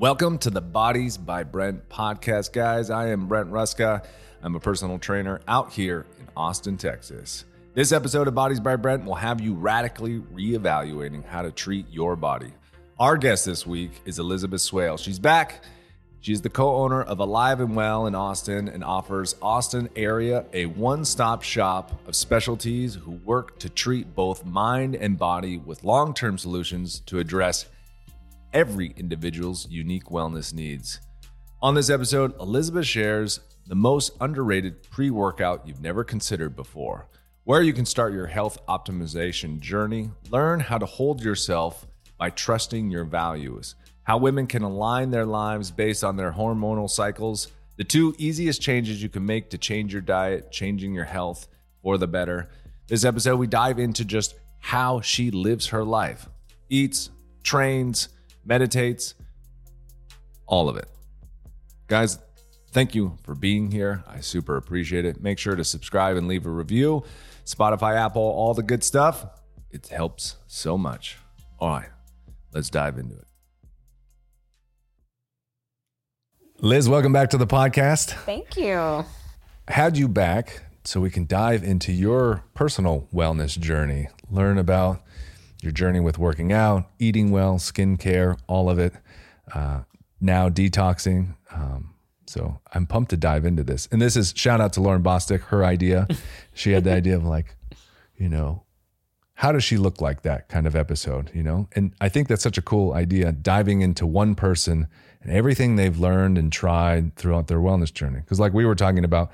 Welcome to the Bodies by Brent podcast, guys. I am Brent Ruska. I'm a personal trainer out here in Austin, Texas. This episode of Bodies by Brent will have you radically reevaluating how to treat your body. Our guest this week is Elizabeth Swale. She's back. She's the co owner of Alive and Well in Austin and offers Austin area a one stop shop of specialties who work to treat both mind and body with long term solutions to address every individual's unique wellness needs. On this episode, Elizabeth shares the most underrated pre workout you've never considered before, where you can start your health optimization journey, learn how to hold yourself by trusting your values, how women can align their lives based on their hormonal cycles, the two easiest changes you can make to change your diet, changing your health for the better. This episode, we dive into just how she lives her life, eats, trains, meditates, all of it. Guys, thank you for being here. I super appreciate it. Make sure to subscribe and leave a review. Spotify, Apple, all the good stuff. It helps so much. All right, let's dive into it. Liz, welcome back to the podcast. Thank you. Had you back so we can dive into your personal wellness journey, learn about your journey with working out, eating well, skincare, all of it. Uh, now detoxing. Um, so I'm pumped to dive into this. And this is shout out to Lauren Bostick, her idea. she had the idea of like, you know, how does she look like that kind of episode, you know? And I think that's such a cool idea, diving into one person and everything they've learned and tried throughout their wellness journey. Because, like we were talking about,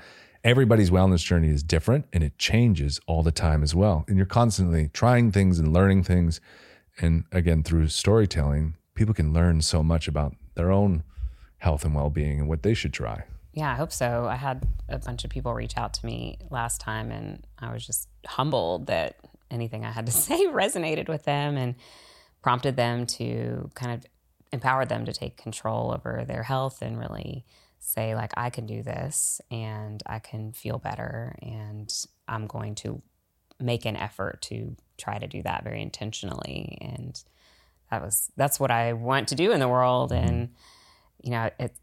everybody's wellness journey is different and it changes all the time as well. And you're constantly trying things and learning things. And again, through storytelling, people can learn so much about their own health and well being and what they should try. Yeah, I hope so. I had a bunch of people reach out to me last time, and I was just humbled that anything I had to say resonated with them and prompted them to kind of empower them to take control over their health and really say like I can do this and I can feel better and I'm going to make an effort to try to do that very intentionally. And that was that's what I want to do in the world. And you know it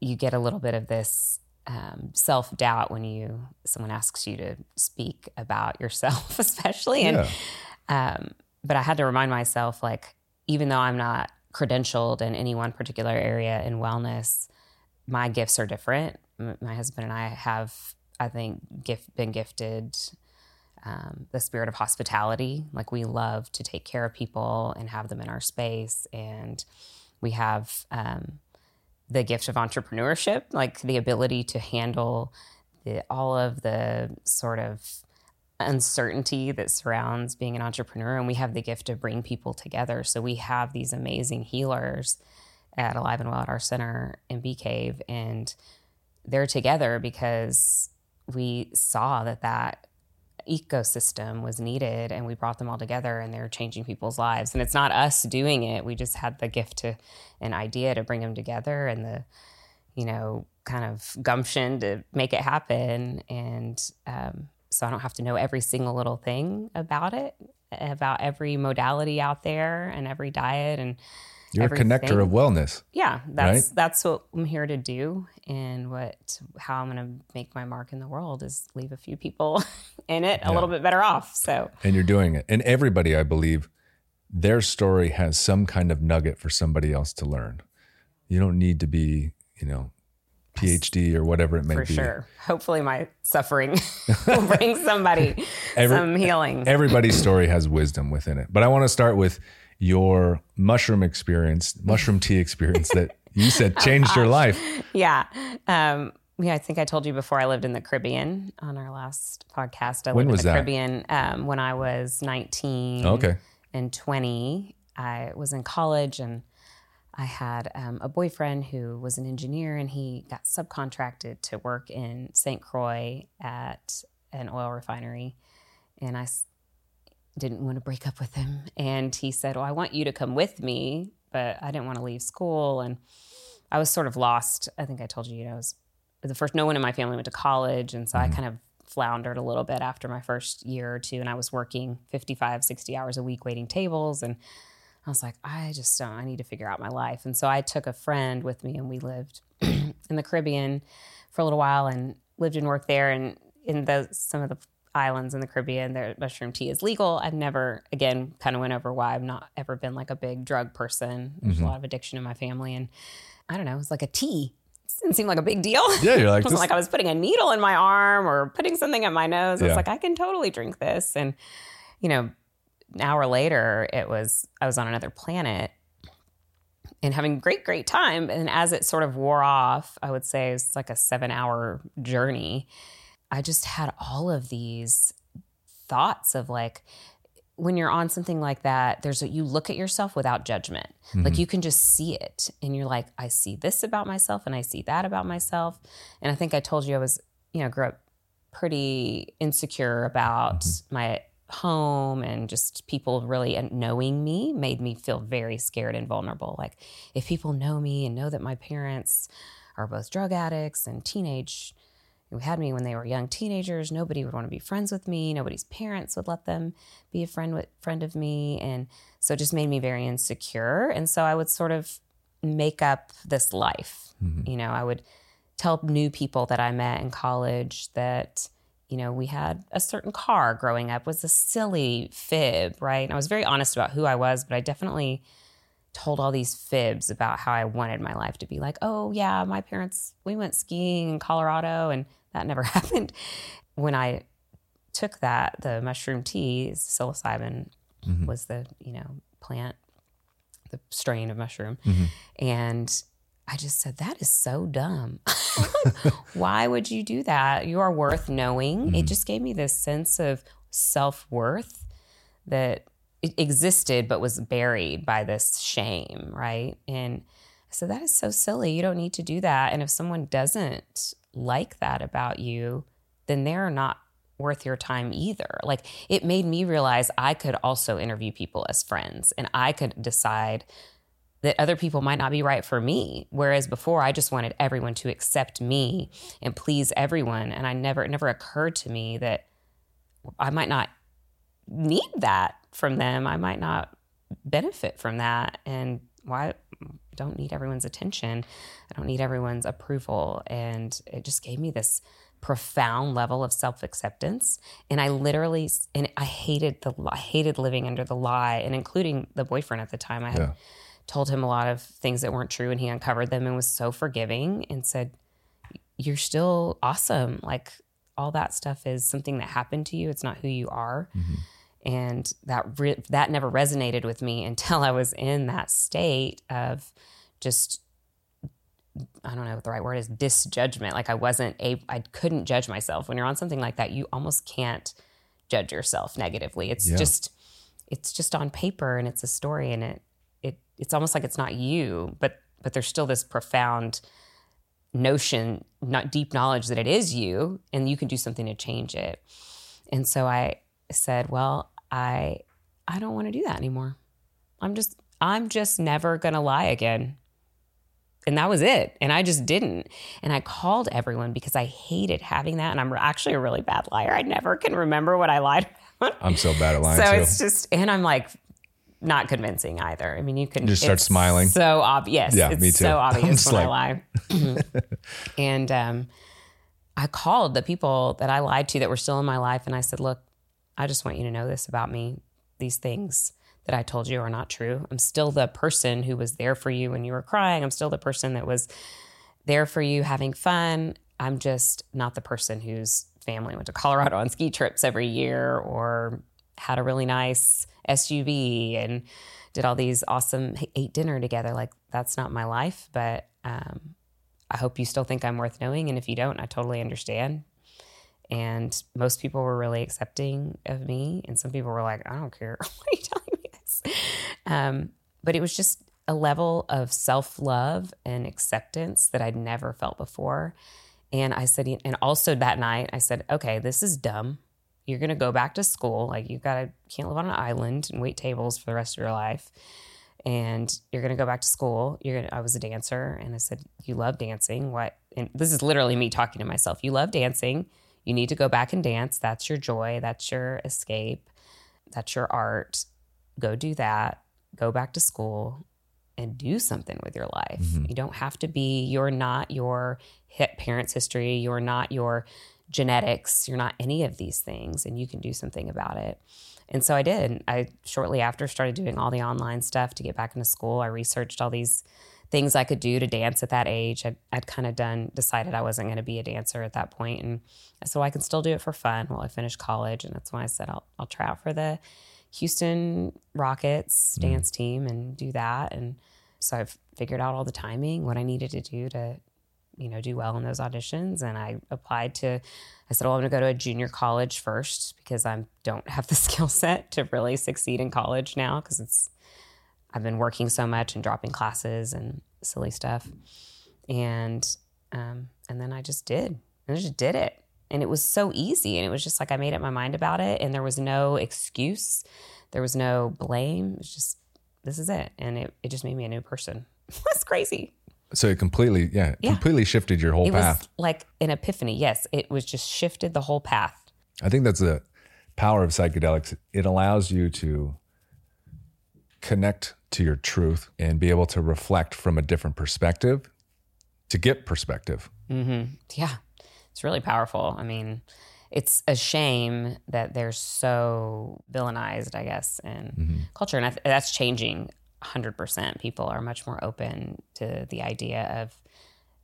you get a little bit of this um, self doubt when you someone asks you to speak about yourself especially. And Yeah. um, but I had to remind myself like even though I'm not credentialed in any one particular area in wellness my gifts are different my husband and I have I think gift, been gifted um, the spirit of hospitality. Like we love to take care of people and have them in our space. And we have um, the gift of entrepreneurship, like the ability to handle the, all of the sort of uncertainty that surrounds being an entrepreneur. And we have the gift to bring people together. So we have these amazing healers at Alive and Well at our center in Bee Cave. And they're together because we saw that that ecosystem was needed and we brought them all together and they're changing people's lives. And it's not us doing it. We just had the gift to an idea to bring them together and the you know kind of gumption to make it happen. And um, so i don't have to know every single little thing about it about every modality out there and every diet. And You're a connector of wellness. yeah that's Right? that's what i'm here to do and what how i'm going to make my mark in the world is leave a few people in it a little bit better off so And you're doing it. And everybody, I believe, their story has some kind of nugget for somebody else to learn. You don't need to be, you know, PhD or whatever it may for be. sure hopefully my suffering will bring somebody Every- some healing Everybody's story has wisdom within it. But I want to start with your mushroom experience, mushroom tea experience that you said changed your life. yeah um yeah, I think I told you before I lived in the Caribbean on our last podcast. I When lived was in the that? Caribbean um, when I was 19 Okay. and 20. I was in college and I had um, a boyfriend who was an engineer and he got subcontracted to work in St. Croix at an oil refinery. And I didn't want to break up with him. And he said, Well, I want you to come with me, but I didn't want to leave school. And I was sort of lost. I think I told you, you know, I was the first, no one in my family went to college. And so I mm-hmm. kind of floundered a little bit after my first year or two. And I was working 55, 60 hours a week waiting tables. And I was like, I just don't, I need to figure out my life. And so I took a friend with me and we lived in the Caribbean for a little while and lived and worked there. And in the, some of the islands in the Caribbean, their mushroom tea is legal. I've never, again, kind of went over why I've not ever been like a big drug person. There's mm-hmm. a lot of addiction in my family. And I don't know, it was like a tea. It didn't seem like a big deal. Yeah, you're like, it wasn't like I was putting a needle in my arm or putting something at my nose. I was like, I can totally drink this. And, you know, an hour later, it was I was on another planet and having great, great time. And as it sort of wore off, I would say it's like a seven hour journey. I just had all of these thoughts of like, when you're on something like that, there's a, you look at yourself without judgment. Mm-hmm. Like you can just see it and you're like, I see this about myself and I see that about myself. And I think I told you I was, you know, grew up pretty insecure about mm-hmm. my home and just people really knowing me made me feel very scared and vulnerable. Like if people know me and know that my parents are both drug addicts and teenage who had me when they were young teenagers, nobody would want to be friends with me. Nobody's parents would let them be a friend with friend of me. And so it just made me very insecure. And so I would sort of make up this life. Mm-hmm. You know, I would tell new people that I met in college that you know, we had a certain car growing up was a silly fib, right? And I was very honest about who I was, but I definitely told all these fibs about how I wanted my life to be like, oh, yeah, my parents, we went skiing in Colorado, and that never happened. When I took that, the mushroom tea, psilocybin mm-hmm. was the, you know, plant, the strain of mushroom. Mm-hmm. And I just said, that is so dumb. Why would you do that? You are worth knowing. Mm-hmm. It just gave me this sense of self worth that it existed but was buried by this shame, right? And so that is so silly. You don't need to do that. And if someone doesn't like that about you, then they're not worth your time either. Like it made me realize I could also interview people as friends and I could decide that other people might not be right for me. Whereas before I just wanted everyone to accept me and please everyone. And I never, it never occurred to me that I might not need that from them. I might not benefit from that. And why don't need everyone's attention. I don't need everyone's approval. And it just gave me this profound level of self-acceptance and i literally and i hated the i hated living under the lie and including the boyfriend at the time i had yeah told him a lot of things that weren't true and he uncovered them and was so forgiving and said you're still awesome like all that stuff is something that happened to you it's not who you are mm-hmm. And that re- that never resonated with me until i was in that state of just I don't know what the right word is disjudgment. Like I wasn't a I couldn't judge myself. When you're on something like that, you almost can't judge yourself negatively. It's yeah. just it's just on paper and it's a story and it it's almost like it's not you, but but there's still this profound notion, not deep knowledge that it is you, and you can do something to change it. And so I said, well, I I don't want to do that anymore. I'm just I'm just never gonna lie again. And that was it. And I just didn't. And I called everyone because I hated having that. And I'm actually a really bad liar. I never can remember what I lied about. I'm so bad at lying. So too. it's just, and I'm like not convincing either. I mean, you can just start smiling. So obvious. Yeah, it's me too. So obvious when like... I lie. and um, I called the people that I lied to that were still in my life, and I said, "Look, I just want you to know this about me. These things that I told you are not true. I'm still the person who was there for you when you were crying. I'm still the person that was there for you having fun. I'm just not the person whose family went to Colorado on ski trips every year or had a really nice SUV and did all these awesome ate dinner together. Like that's not my life, but um, I hope you still think I'm worth knowing. And if you don't, I totally understand. And most people were really accepting of me, and some people were like, "I don't care. Why are you telling me this?" Um, but it was just a level of self love and acceptance that I'd never felt before. And I said, and also that night, I said, okay, this is dumb you're going to go back to school. Like you got to can't live on an island and wait tables for the rest of your life. And you're going to go back to school. You're to, I was a dancer and I said, you love dancing. What? And this is literally me talking to myself. You love dancing. You need to go back and dance. That's your joy. That's your escape. That's your art. Go do that. go back to school and do something with your life. Mm-hmm. You don't have to be, you're not your hit parents' history, you're not your genetics, you're not any of these things, and you can do something about it. And so I did. I shortly after started doing all the online stuff to get back into school. I researched all these things I could do to dance at that age. I'd, I'd kind of done, decided I wasn't going to be a dancer at that point, And so I can still do it for fun while I finish college. And that's why I said I'll, I'll try out for the Houston Rockets mm. dance team and do that. And so I've figured out all the timing, what I needed to do to, you know, do well in those auditions. And I applied to, I said, well, I'm going to go to a junior college first because I don't have the skill set to really succeed in college now because it's, I've been working so much and dropping classes and silly stuff. And, um, and then I just did, and I just did it. And it was so easy. And it was just like i made up my mind about it. And there was no excuse. There was no blame. It was just this is it. And it, it just made me a new person. That's crazy. So it completely, yeah, Yeah. completely shifted your whole it path. was like an epiphany. Yes it was just shifted the whole path. I think that's the power of psychedelics. It allows you to connect to your truth and be able to reflect from a different perspective to get perspective. Mm-hmm. yeah it's really powerful. I mean it's a shame that they're so villainized i guess in mm-hmm. culture and that's changing 100% people are much more open to the idea of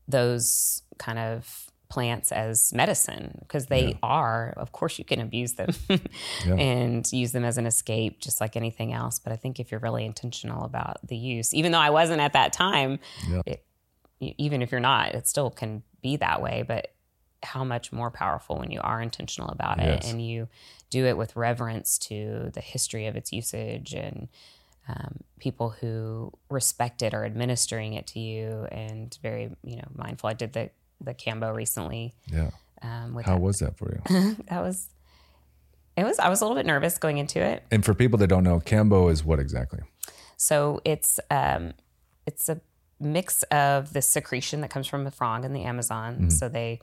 those kind of plants as medicine because they are. Of course you can abuse them and use them as an escape just like anything else. But i think if you're really intentional about the use even though i wasn't at that time Yeah. it, even if you're not it still can be that way. But how much more powerful when you are intentional about it and you do it with reverence to the history of its usage and um, people who respect it are administering it to you and very you know mindful. I did the the kambo recently Yeah. um, with How that. was that for you? that was it was i was a little bit nervous going into it and for people that don't know, Kambo is what exactly? so it's um, it's a mix of the secretion that comes from the frog in the Amazon. So they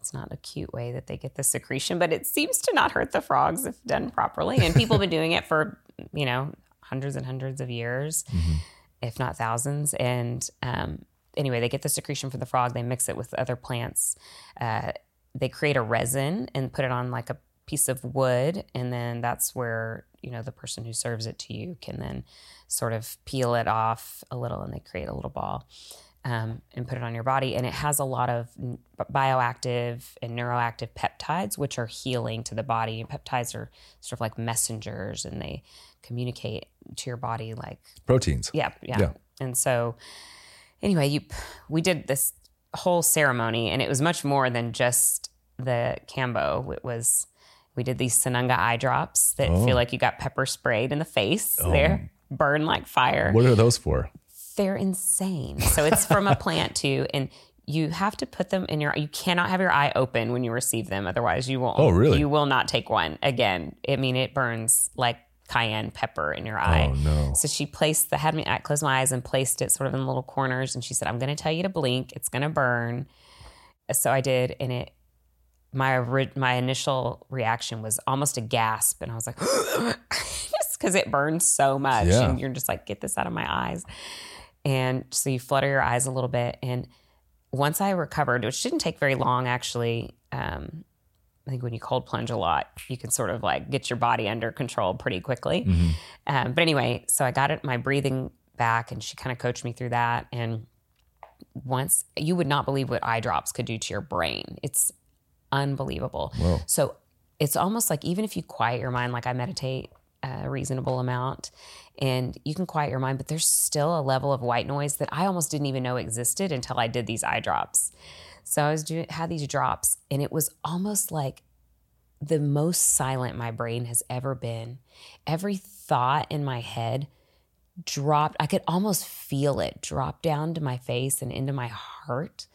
it's not a cute way that they get the secretion, but it seems to not hurt the frogs if done properly. And people have been doing it for you know hundreds and hundreds of years, if not thousands. And um, anyway, they get the secretion from the frog. They mix it with other plants. Uh, they create a resin and put it on like a piece of wood and then that's where you know the person who serves it to you can then sort of peel it off a little and they create a little ball um, and put it on your body and it has a lot of bioactive and neuroactive peptides which are healing to the body and peptides are sort of like messengers and they communicate to your body like Proteins. yeah, yeah. Yeah. And so, anyway, you we did this whole ceremony, and it was much more than just the kambo. It was we did these Sananga eye drops that Oh. feel like you got pepper sprayed in the face. Oh. They're burn like fire. What are those for? They're insane. So it's from a plant too, and you have to put them in your. You cannot have your eye open when you receive them, otherwise you won't. Oh, really? You will not take one again. I mean, it burns like cayenne pepper in your eye. Oh no. So she placed the had me I closed my eyes and placed it sort of in little corners, and she said, "I'm going to tell you to blink. It's going to burn." So I did, and it my my initial reaction was almost a gasp, and I was like, just because it burns so much, Yeah. and you're just like, "Get this out of my eyes." And so you flutter your eyes a little bit, and once I recovered, which didn't take very long actually. Um, I think when you cold plunge a lot, you can sort of like get your body under control pretty quickly. Um, but anyway, so I got it, my breathing back, and she kind of coached me through that. And once you would not believe what eye drops could do to your brain. It's unbelievable. Whoa. So it's almost like even if you quiet your mind, like I meditate a reasonable amount, and you can quiet your mind, but there's still a level of white noise that I almost didn't even know existed until I did these eye drops. So I was doing had these drops, and it was almost like the most silent my brain has ever been. Every thought in my head dropped. I could almost feel it drop down to my face and into my heart.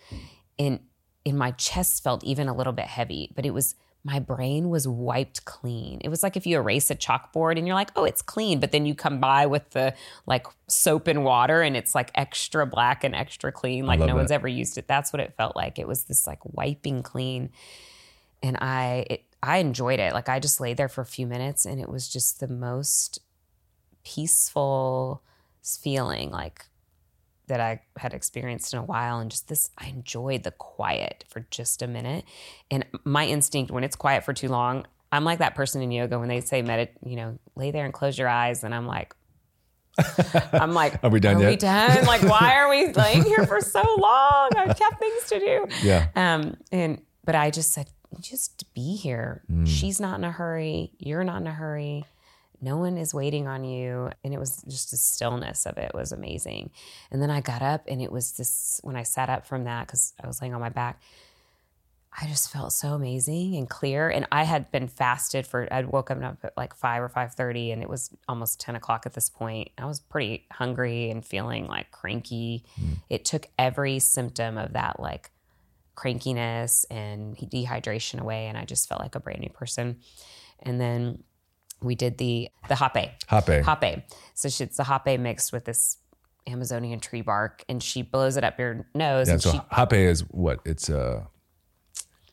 And in my chest felt even a little bit heavy, but it was my brain was wiped clean. It was like if you erase a chalkboard and you're like, oh, it's clean, but then you come by with the like soap and water and it's like extra black and extra clean, like no one's ever used it. That's what it felt like. It was this like wiping clean and I it, I enjoyed it. Like I just laid there for a few minutes, and it was just the most peaceful feeling like that I had experienced in a while and just this I enjoyed the quiet for just a minute. And my instinct when it's quiet for too long, I'm like that person in yoga when they say medit, you know, lay there and close your eyes and I'm like I'm like, are we done are yet? we done? Like, why are we laying here for so long? I've got things to do. Yeah. Um, and but I just said, just be here. Mm. She's not in a hurry. You're not in a hurry. No one is waiting on you. And it was just the stillness of it was amazing. And then I got up and it was this when I sat up from that, because I was laying on my back, I just felt so amazing and clear. And I had been fasted for I'd woken up at like five or five thirty and it was almost ten o'clock at this point. I was pretty hungry and feeling like cranky. Mm. It took every symptom of that like crankiness and dehydration away and I just felt like a brand new person. And then we did the the hape. Hape. Hape. So she, it's the hape mixed with this Amazonian tree bark and she blows it up your nose Yeah. and So she hape is what? It's uh,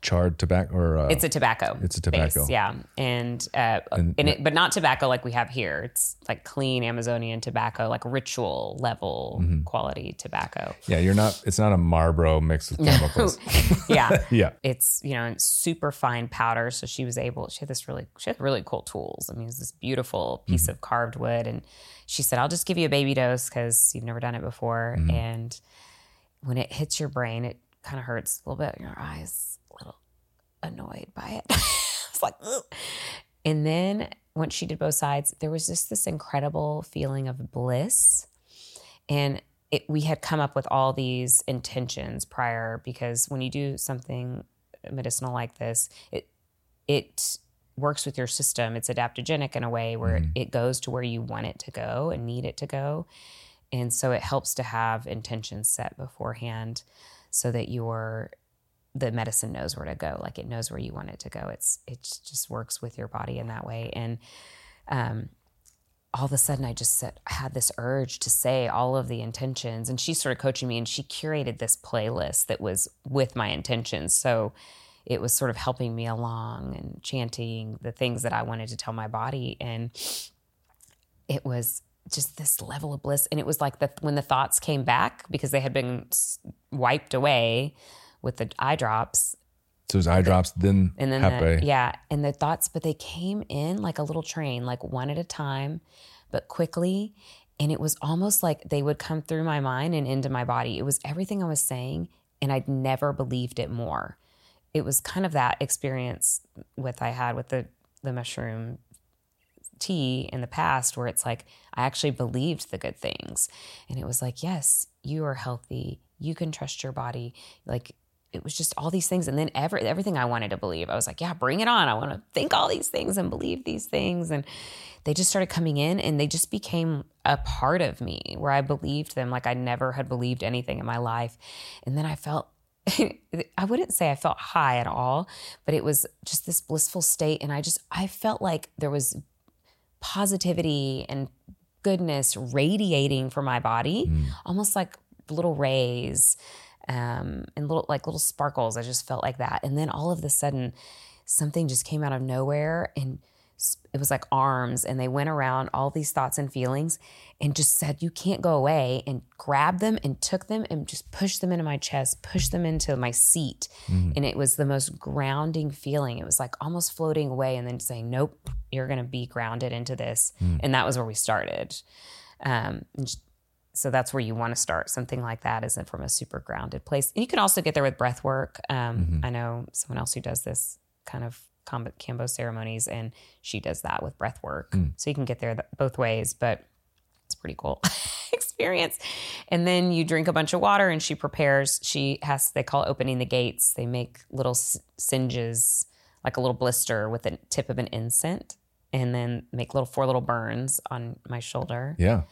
charred tobacco or uh, It's a tobacco. It's a tobacco. base, yeah, and uh, And- and it, but not tobacco like we have here. It's like clean Amazonian tobacco, like ritual level Mm-hmm. quality tobacco. yeah. You're not. It's not a Marlboro mixed with chemicals. yeah, yeah. it's you know super fine powder. So she was able. She had this really she had really cool tools. I mean, it was this beautiful piece Mm-hmm. of carved wood, and she said, "I'll just give you a baby dose because you've never done it before." Mm-hmm. And when it hits your brain, it kind of hurts a little bit in your eyes, annoyed by it. it's like, Ugh. and then once she did both sides, there was just this incredible feeling of bliss. And it, we had come up with all these intentions prior because when you do something medicinal like this, it it works with your system. It's adaptogenic in a way where mm-hmm. it goes to where you want it to go and need it to go. And so it helps to have intentions set beforehand so that your the medicine knows where to go like it knows where you want it to go. It's it just works with your body in that way. And um all of a sudden i just said had this urge to say all of the intentions and she started coaching me and she curated this playlist that was with my intentions. So it was sort of helping me along and chanting the things that i wanted to tell my body. And it was just this level of bliss. And it was like the when the thoughts came back because they had been wiped away with the eye drops So it was eye drops, then and then the, yeah and the thoughts but they came in like a little train like one at a time but quickly and it was almost like they would come through my mind and into my body it was everything i was saying and i'd never believed it more it was kind of that experience with i had with the the mushroom tea in the past where it's like I actually believed the good things. And it was like, yes, you are healthy. You can trust your body. Like it was just all these things. And then every, everything I wanted to believe, I was like, yeah, bring it on. I want to think all these things and believe these things. And they just started coming in and they just became a part of me where I believed them like I never had believed anything in my life. And then I felt I wouldn't say I felt high at all, but it was just this blissful state. And I just, I felt like there was positivity and goodness radiating from my body, mm. almost like little rays um, and little, like little sparkles. I just felt like that. And then all of a sudden, something just came out of nowhere and it was like arms and they went around all these thoughts and feelings and just said you can't go away and grabbed them and took them and just pushed them into my chest pushed them into my seat. And it was the most grounding feeling. It was like almost floating away and then saying nope you're going to be grounded into this. And that was where we started. Um, and so that's where you want to start. Something like that isn't from a super grounded place. And you can also get there with breath work. Um, i know someone else who does this kind of combo, kambo ceremonies and she does that with breath work. So you can get there th- both ways but it's pretty cool experience. And then you drink a bunch of water and she prepares she has they call opening the gates. They make little s- singes like a little blister with the tip of an incense and then make little four little burns on my shoulder. Yeah.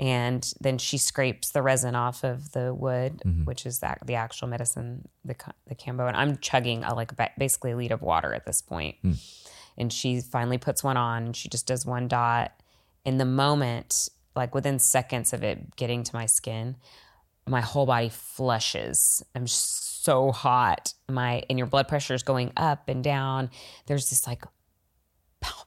And then she scrapes the resin off of the wood, mm-hmm. which is that the actual medicine, the the kambo. And I'm chugging a, like basically a liter of water at this point. Hmm. And she finally puts one on, and she just does one dot. In the moment, like within seconds of it getting to my skin, my whole body flushes. I'm so hot. My and your blood pressure is going up and down. There's this like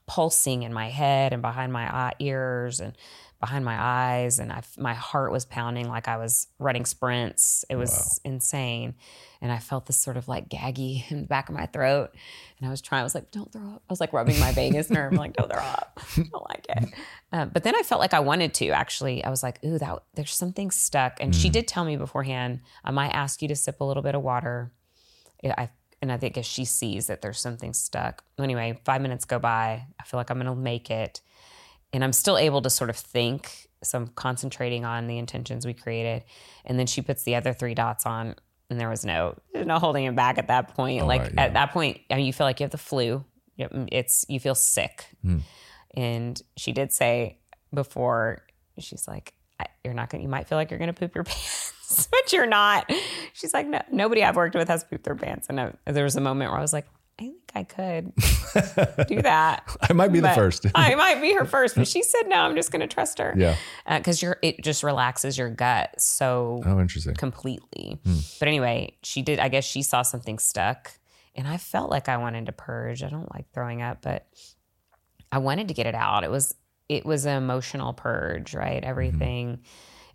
pulsing in my head and behind my ears and behind my eyes and I, my heart was pounding like I was running sprints. It was wow. insane. And I felt this sort of like gaggy in the back of my throat. And I was trying, I was like, don't throw up. I was like rubbing my vagus nerve, like, don't throw up. I don't like it. Uh, but then I felt like I wanted to actually. I was like, ooh, that there's something stuck. And mm. she did tell me beforehand, I might ask you to sip a little bit of water. I, and I think as she sees that there's something stuck. Anyway, five minutes go by. I feel like I'm going to make it and I'm still able to sort of think. So I'm concentrating on the intentions we created. And then she puts the other three dots on, and there was no no holding it back at that point. Oh, like right, yeah. at that point, I mean, you feel like you have the flu. It's you feel sick. Mm. And she did say before, she's like, "You're not gonna. You might feel like you're gonna poop your pants, but you're not." She's like, "No, nobody I've worked with has pooped their pants." And I, there was a moment where I was like, I think I could do that. I might be the first. I might be her first, but she said no. I'm just going to trust her. Yeah, because uh, you're it just relaxes your gut so oh interesting completely. Hmm. But anyway, she did. I guess she saw something stuck, and I felt like I wanted to purge. I don't like throwing up, but I wanted to get it out. It was it was an emotional purge, right? Mm-hmm. Everything.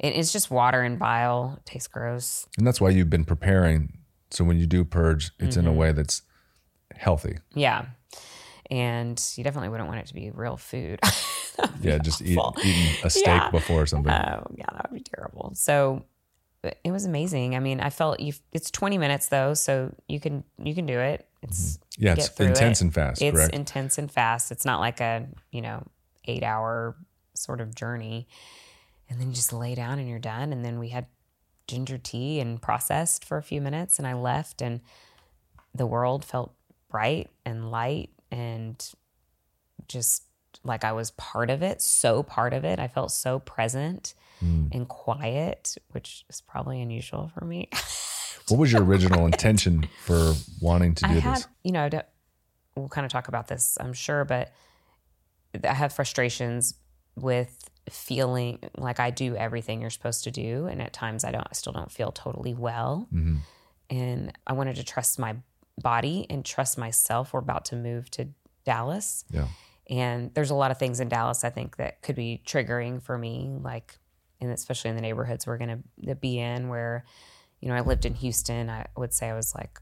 Mm-hmm. it's just water and bile. It tastes gross. And that's why you've been preparing. So when you do purge, it's mm-hmm. in a mm-hmm. way that's healthy. Yeah. And you definitely wouldn't want it to be real food. yeah, just eat, eating a steak yeah. before something. Oh, yeah, that would be terrible. So it was amazing. I mean, I felt you it's 20 minutes though, so you can you can do it. It's mm-hmm. Yeah, it's intense it. and fast, It's correct? intense and fast. It's not like a, you know, 8-hour sort of journey. And then you just lay down and you're done and then we had ginger tea and processed for a few minutes and I left and the world felt bright and light and just like I was part of it, so part of it. I felt so present mm. and quiet, which is probably unusual for me. what was your original intention for wanting to do I this? you know, we'll kind of talk about this, I'm sure, but I have frustrations with feeling like I do everything you're supposed to do, and at times I don't, I still don't feel totally well. Mm-hmm. And I wanted to trust my body and trust myself. We're about to move to Dallas. Yeah. And there's a lot of things in Dallas I think that could be triggering for me, like, and especially in the neighborhoods we're going to be in, where, you know, I lived in Houston. I would say I was like,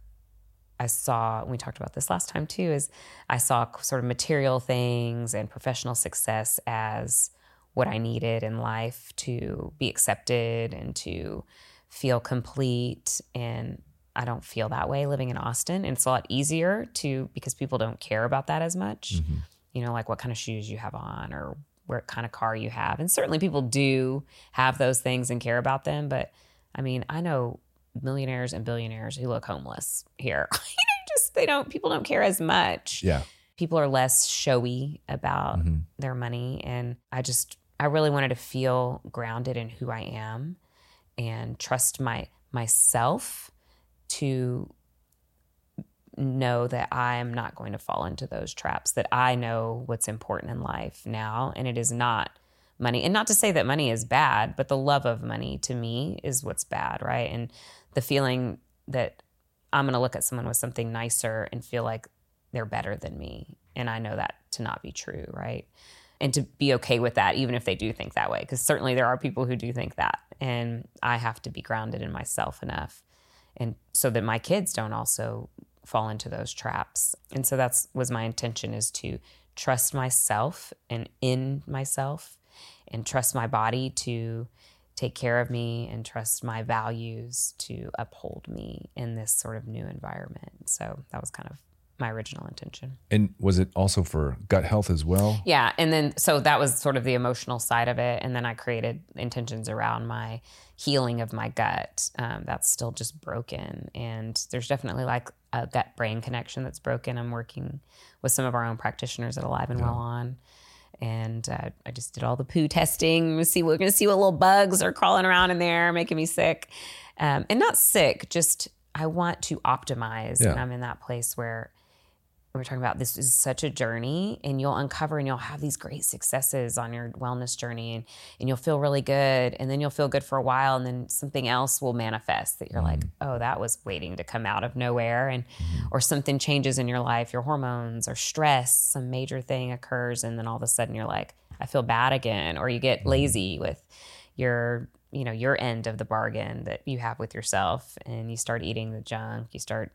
I saw, we talked about this last time too, is I saw sort of material things and professional success as what I needed in life to be accepted and to feel complete. And I don't feel that way living in Austin. And it's a lot easier to because people don't care about that as much. Mm-hmm. You know, like what kind of shoes you have on or what kind of car you have. And certainly people do have those things and care about them. But I mean, I know millionaires and billionaires who look homeless here. you know, just they don't people don't care as much. Yeah. People are less showy about mm-hmm. their money. And I just I really wanted to feel grounded in who I am and trust my myself to know that I am not going to fall into those traps, that I know what's important in life now, and it is not money. And not to say that money is bad, but the love of money to me is what's bad, right? And the feeling that I'm going to look at someone with something nicer and feel like they're better than me. And I know that to not be true, right? And to be okay with that, even if they do think that way, because certainly there are people who do think that. And I have to be grounded in myself enough and so that my kids don't also fall into those traps. And so that's was my intention is to trust myself and in myself and trust my body to take care of me and trust my values to uphold me in this sort of new environment. So that was kind of my original intention. And was it also for gut health as well? Yeah. And then, so that was sort of the emotional side of it. And then I created intentions around my healing of my gut. Um, that's still just broken. And there's definitely like a gut brain connection that's broken. I'm working with some of our own practitioners at Alive and yeah. Well on. And uh, I just did all the poo testing. See we're going to see what little bugs are crawling around in there, making me sick, um, and not sick. Just I want to optimize, yeah. and I'm in that place where we're talking about this is such a journey and you'll uncover and you'll have these great successes on your wellness journey and, and you'll feel really good and then you'll feel good for a while and then something else will manifest that you're mm. like oh that was waiting to come out of nowhere and mm. or something changes in your life your hormones or stress some major thing occurs and then all of a sudden you're like i feel bad again or you get mm-hmm. lazy with your you know your end of the bargain that you have with yourself and you start eating the junk you start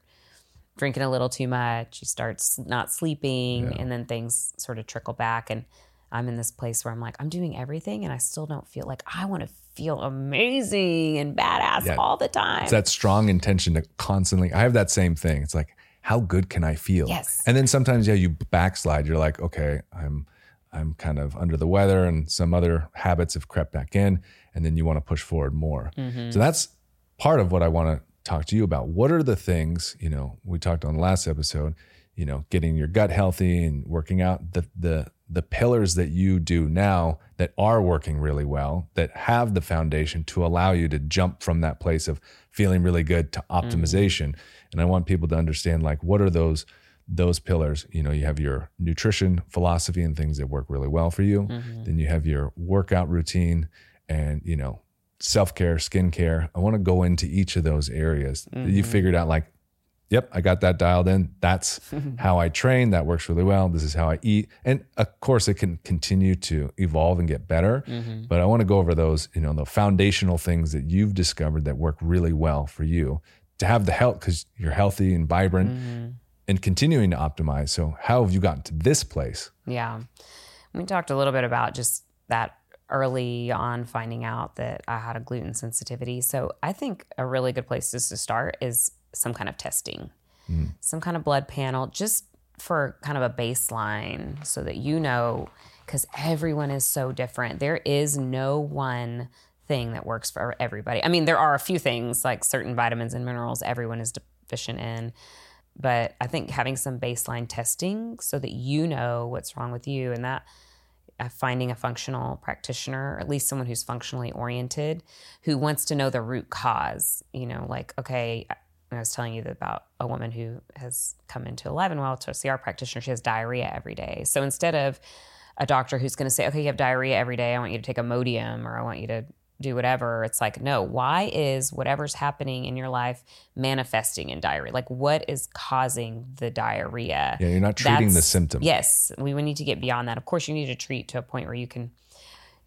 drinking a little too much, you start not sleeping, yeah. and then things sort of trickle back. And I'm in this place where I'm like, I'm doing everything, and I still don't feel like I want to feel amazing and badass yeah. all the time. It's that strong intention to constantly. I have that same thing. It's like, how good can I feel? Yes. And then sometimes, yeah, you backslide. You're like, okay, I'm, I'm kind of under the weather, and some other habits have crept back in, and then you want to push forward more. Mm-hmm. So that's part of what I want to talk to you about what are the things you know we talked on the last episode you know getting your gut healthy and working out the the the pillars that you do now that are working really well that have the foundation to allow you to jump from that place of feeling really good to optimization mm-hmm. and i want people to understand like what are those those pillars you know you have your nutrition philosophy and things that work really well for you mm-hmm. then you have your workout routine and you know self care, skincare. I want to go into each of those areas. Mm-hmm. You figured out like, yep, I got that dialed in. That's how I train. That works really well. This is how I eat. And of course, it can continue to evolve and get better. Mm-hmm. But I want to go over those, you know, the foundational things that you've discovered that work really well for you to have the health because you're healthy and vibrant mm-hmm. and continuing to optimize. So, how have you gotten to this place? Yeah. We talked a little bit about just that early on finding out that I had a gluten sensitivity. So I think a really good place to start is some kind of testing, mm. some kind of blood panel, just for kind of a baseline so that you know, because everyone is so different. There is no one thing that works for everybody. I mean, there are a few things like certain vitamins and minerals everyone is deficient in. But I think having some baseline testing so that you know what's wrong with you and that finding a functional practitioner, or at least someone who's functionally oriented, who wants to know the root cause. You know, like, okay, I was telling you about a woman who has come into Alive and Well to see our practitioner. She has diarrhea every day. So instead of a doctor who's going to say, okay, you have diarrhea every day, I want you to take Imodium or I want you to do whatever. It's like, no, why is whatever's happening in your life manifesting in diarrhea? Like, what is causing the diarrhea? Yeah, you're not treating That's, the symptom. Yes, we, we need to get beyond that. Of course, you need to treat to a point where you can,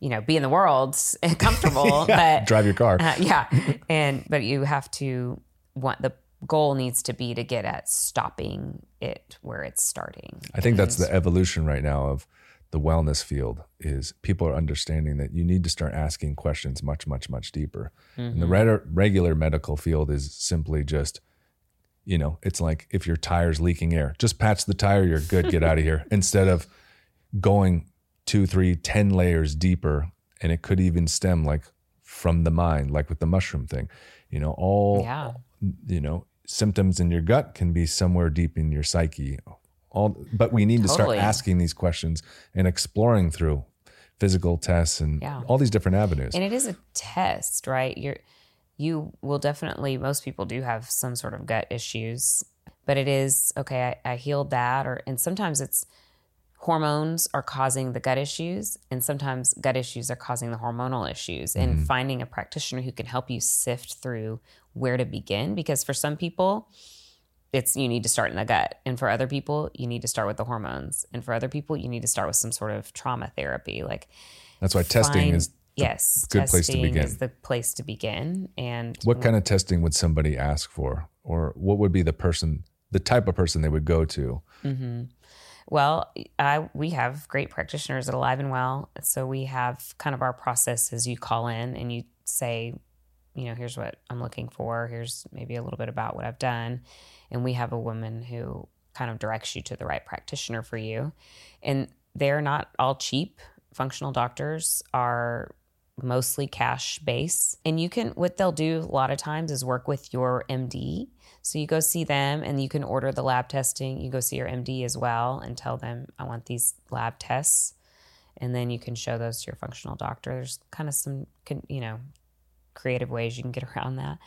you know, be in the world comfortable, yeah, but drive your car. Uh, yeah, and but you have to want the goal needs to be to get at stopping it where it's starting. I think that's the evolution right now of the wellness field is people are understanding that you need to start asking questions much, much, much deeper. Mm-hmm. And the re- regular medical field is simply just, you know, it's like if your tire's leaking air, just patch the tire, you're good, get out of here. Instead of going two, three, ten layers deeper, and it could even stem like from the mind, like with the mushroom thing. You know, all yeah. you know, symptoms in your gut can be somewhere deep in your psyche all but we need totally. to start asking these questions and exploring through physical tests and yeah. all these different avenues and it is a test right you're you will definitely most people do have some sort of gut issues but it is okay I, I healed that or and sometimes it's hormones are causing the gut issues and sometimes gut issues are causing the hormonal issues and mm-hmm. finding a practitioner who can help you sift through where to begin because for some people it's you need to start in the gut. And for other people you need to start with the hormones. And for other people you need to start with some sort of trauma therapy. Like that's why testing is yes good place to begin is the place to begin. And what kind of testing would somebody ask for? Or what would be the person the type of person they would go to? Mm-hmm. well I, we have great practitioners at alive and well. So we have kind of our process as you call in and you say you know here's what i'm looking for here's maybe a little bit about what i've done and we have a woman who kind of directs you to the right practitioner for you. And they're not all cheap. Functional doctors are mostly cash base. And you can, what they'll do a lot of times is work with your MD. So you go see them and you can order the lab testing. You go see your MD as well and tell them, I want these lab tests. And then you can show those to your functional doctor. There's kind of some, you know, creative ways you can get around that.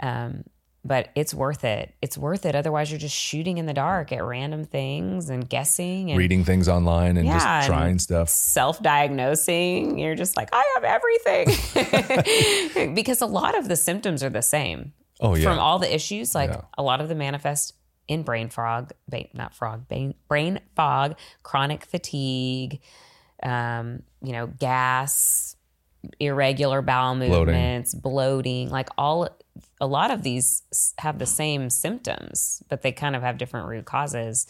Um, but it's worth it. It's worth it. Otherwise, you're just shooting in the dark at random things and guessing and Reading things online and Yeah, just and trying stuff. self-diagnosing. You're just like, I have everything, because a lot of the symptoms are the same Oh yeah. from all the issues. Like Yeah. a lot of the manifest in brain fog, not frog, brain, brain fog, chronic fatigue, um, you know, gas, irregular bowel movements, bloating. Like all, a lot of these have the same symptoms, but they kind of have different root causes.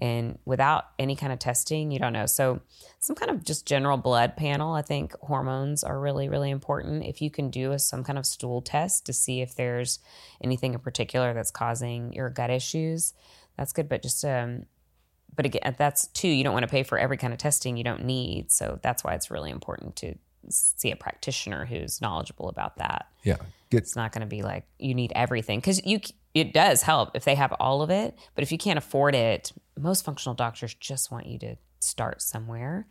And without any kind of testing, you don't know. So, some kind of just general blood panel. I think hormones are really, really important. If you can do a, some kind of stool test to see if there's anything in particular that's causing your gut issues, that's good. But just, um, but again, that's two, you don't want to pay for every kind of testing you don't need. So, that's why it's really important to see a practitioner who's knowledgeable about that. yeah. Get It's not going to be like you need everything because you it does help if they have all of it. But if you can't afford it, most functional doctors just want you to start somewhere,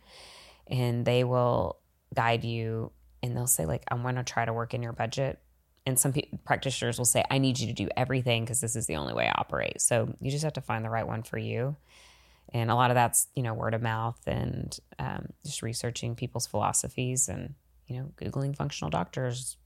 and they will guide you and they'll say like, "I'm going to try to work in your budget." And some pe- practitioners will say, "I need you to do everything because this is the only way I operate." So you just have to find the right one for you. And a lot of that's you know word of mouth and um, just researching people's philosophies and you know googling functional doctors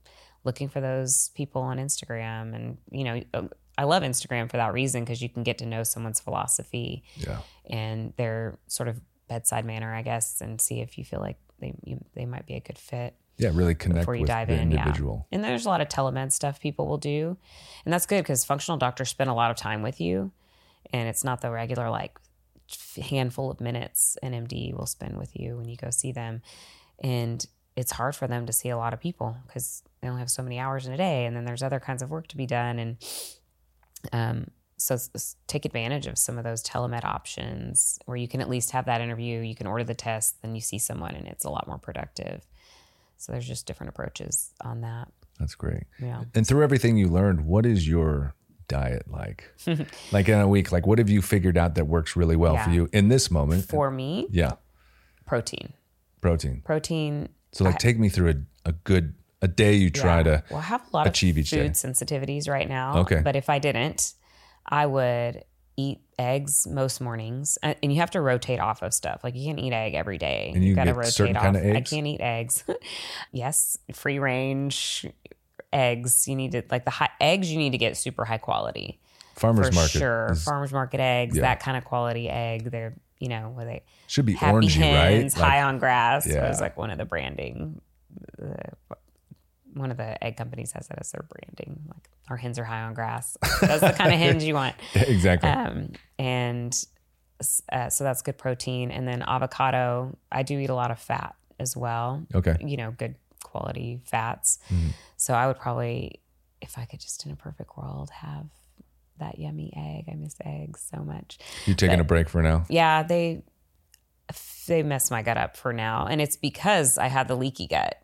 looking for those people on Instagram. And, you know, I love Instagram for that reason because you can get to know someone's philosophy yeah. and their sort of bedside manner, I guess, and see if you feel like they, you, they might be a good fit Yeah. Really connect before you with dive the in. individual. Yeah. And there's a lot of telemed stuff people will do. And that's good because functional doctors spend a lot of time with you. And it's not the regular, like, handful of minutes an MD will spend with you when you go see them. And it's hard for them to see a lot of people because they only have so many hours in a day. And then there's other kinds of work to be done. And um, so take advantage of some of those telemed options where you can at least have that interview, you can order the test, then you see someone and it's a lot more productive. So there's just different approaches on that. That's great. Yeah. And through everything you learned, what is your diet like? like in a week, like what have you figured out that works really well for you in this moment? For me, yeah. protein. Protein. Protein. So like take me through a, a good a day you try yeah. to Well, I have a lot achieve of each day. food sensitivities right now. Okay. But if I didn't, I would eat eggs most mornings. And you have to rotate off of stuff. Like you can't eat egg every day. And you got to rotate off. kind of I can't eat eggs. yes, free range eggs. You need to like the high eggs. You need to get super high quality farmers for market. sure. is- Farmers market eggs, Yeah. that kind of quality egg. They're you know where they should be happy orangey, hens, right? Like- high on grass Yeah. was like one of the branding. Uh, one of the egg companies has that as their branding. Like our hens are high on grass. That's the kind of hens you want. exactly. Um, and uh, so that's good protein. And then avocado. I do eat a lot of fat as well. okay. You know, good quality fats. So I would probably, if I could just in a perfect world have that yummy egg. I miss eggs so much You're taking a break for now? yeah, they they messed my gut up for now, and it's because I had the leaky gut.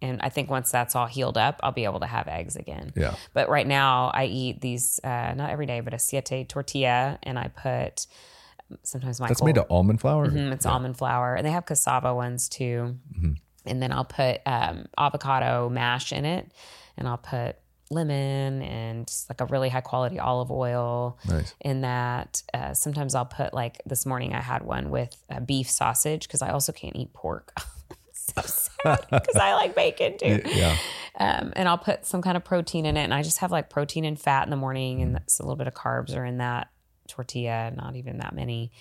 And I think once that's all healed up, I'll be able to have eggs again. Yeah. But right now, I eat these uh, not every day, but a siete tortilla, and I put sometimes my That's made of almond flour? Mhm, it's almond flour, and they have cassava ones too. Mm-hmm. And then I'll put um, avocado mash in it, and I'll put lemon and like a really high quality olive oil Nice. in that. Uh, sometimes I'll put like this morning I had one with uh, beef sausage because I also can't eat pork. so sad because I like bacon too. Yeah. Um, and I'll put some kind of protein in it, and I just have like protein and fat in the morning, and that's a little bit of carbs are in that tortilla, not even that many,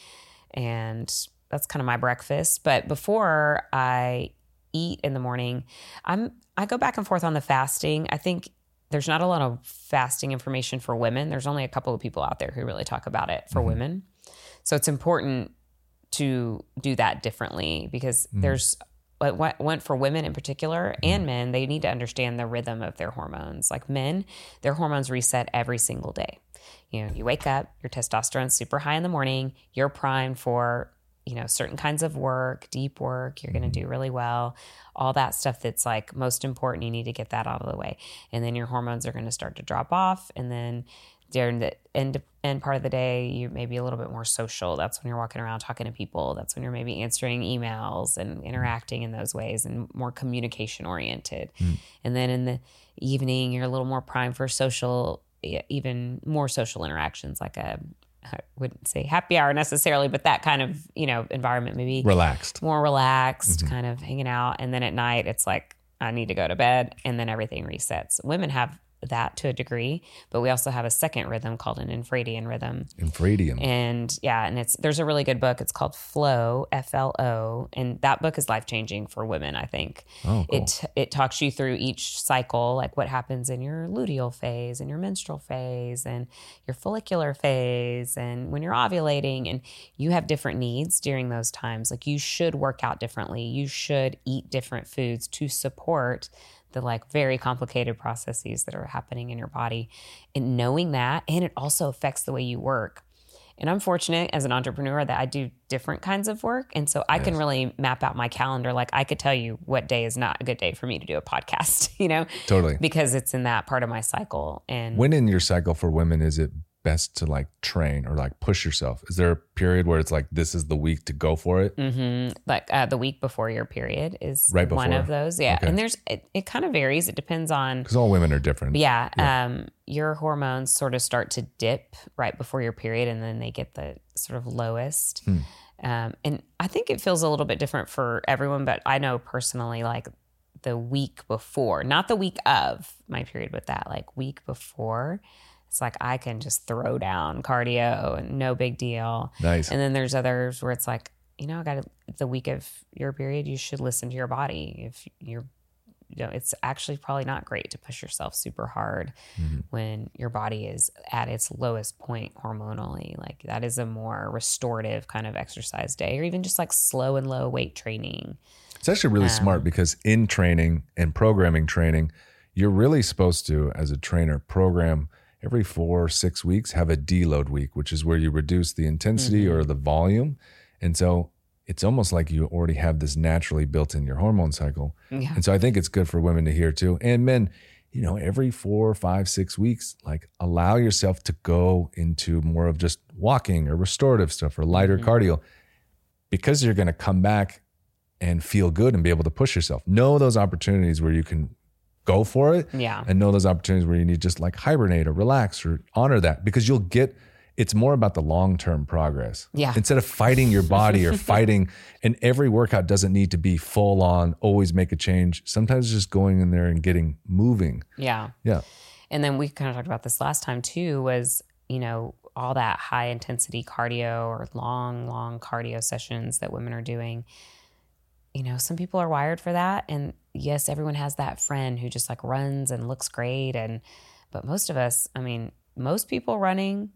and that's kind of my breakfast. But before I eat in the morning, I'm I go back and forth on the fasting. I think there's not a lot of fasting information for women. There's only a couple of people out there who really talk about it for mm-hmm. women, so it's important to do that differently because mm-hmm. there's what what went for women in particular mm-hmm. and men they need to understand the rhythm of their hormones. Like men their hormones reset every single day. You know you wake up your testosterone's super high in the morning you're primed for you know certain kinds of work deep work you're going to do mm-hmm. really well all that stuff that's like most important you need to get that out of the way and then your hormones are going to start to drop off and then during the end end part of the day, you may be a little bit more social. That's when you're walking around talking to people. That's when you're maybe answering emails and interacting in those ways and more communication oriented. Mm. And then in the evening, you're a little more primed for social even more social interactions, like a I wouldn't say happy hour necessarily, but that kind of you know environment, maybe Relaxed. more relaxed, Mm-hmm. kind of hanging out. And then at night, it's like, I need to go to bed. And then everything resets. Women have that to a degree, but we also have a second rhythm called an infradian rhythm. Infradian. And yeah, and it's there's a really good book. It's called Flow, F L O, and that book is life changing for women. I think Oh, cool. it it talks you through each cycle, like what happens in your luteal phase, and your menstrual phase, and your follicular phase, and when you're ovulating, and you have different needs during those times. Like you should work out differently. You should eat different foods to support the like very complicated processes that are happening in your body. And knowing that and it also affects the way you work. And i'm fortunate as an entrepreneur that i do different kinds of work. And so i can really map out my calendar. Like i could tell you what day is not a good day for me to do a podcast you know? Totally. because it's in that part of my cycle. And When in your cycle for women is it best to like train or like push yourself? Is there a period where it's like this is the week to go for it? Mhm. like uh, the week before your period is Right before. one of those yeah Okay. and there's it, it kind of varies it depends on Because all women are different. yeah, um your hormones sort of start to dip right before your period and then they get the sort of lowest Hmm. um and i think it feels a little bit different for everyone but i know personally like the week before not the week of my period but that like week before it's like i can just throw down cardio and no big deal Nice. and then there's others where it's like, you know, I got the week of your period, you should listen to your body. If you're, you know, it's actually probably not great to push yourself super hard Mhm. when your body is at its lowest point hormonally. Like that is a more restorative kind of exercise day, or even just like slow and low weight training. It's actually really Um, smart because in training and programming training, you're really supposed to, as a trainer, program every four or six weeks, have a deload week, which is where you reduce the intensity Mm-hmm. or the volume. And so it's almost like you already have this naturally built in your hormone cycle. Yeah. And so I think it's good for women to hear too. And men, you know, every four, five, six weeks, like allow yourself to go into more of just walking or restorative stuff or lighter Mhm. cardio because you're going to come back and feel good and be able to push yourself. Know those opportunities where you can go for it Yeah. and know those opportunities where you need to just like hibernate or relax or honor that because you'll get it's more about the long-term progress. Yeah. Instead of fighting your body or fighting and every workout doesn't need to be full on always make a change. Sometimes just going in there and getting moving. Yeah. Yeah. And then we kind of talked about this last time too was, you know, all that high intensity cardio or long, long cardio sessions that women are doing. You know, some people are wired for that. And yes, everyone has that friend who just like runs and looks great. And, but most of us, I mean, most people running,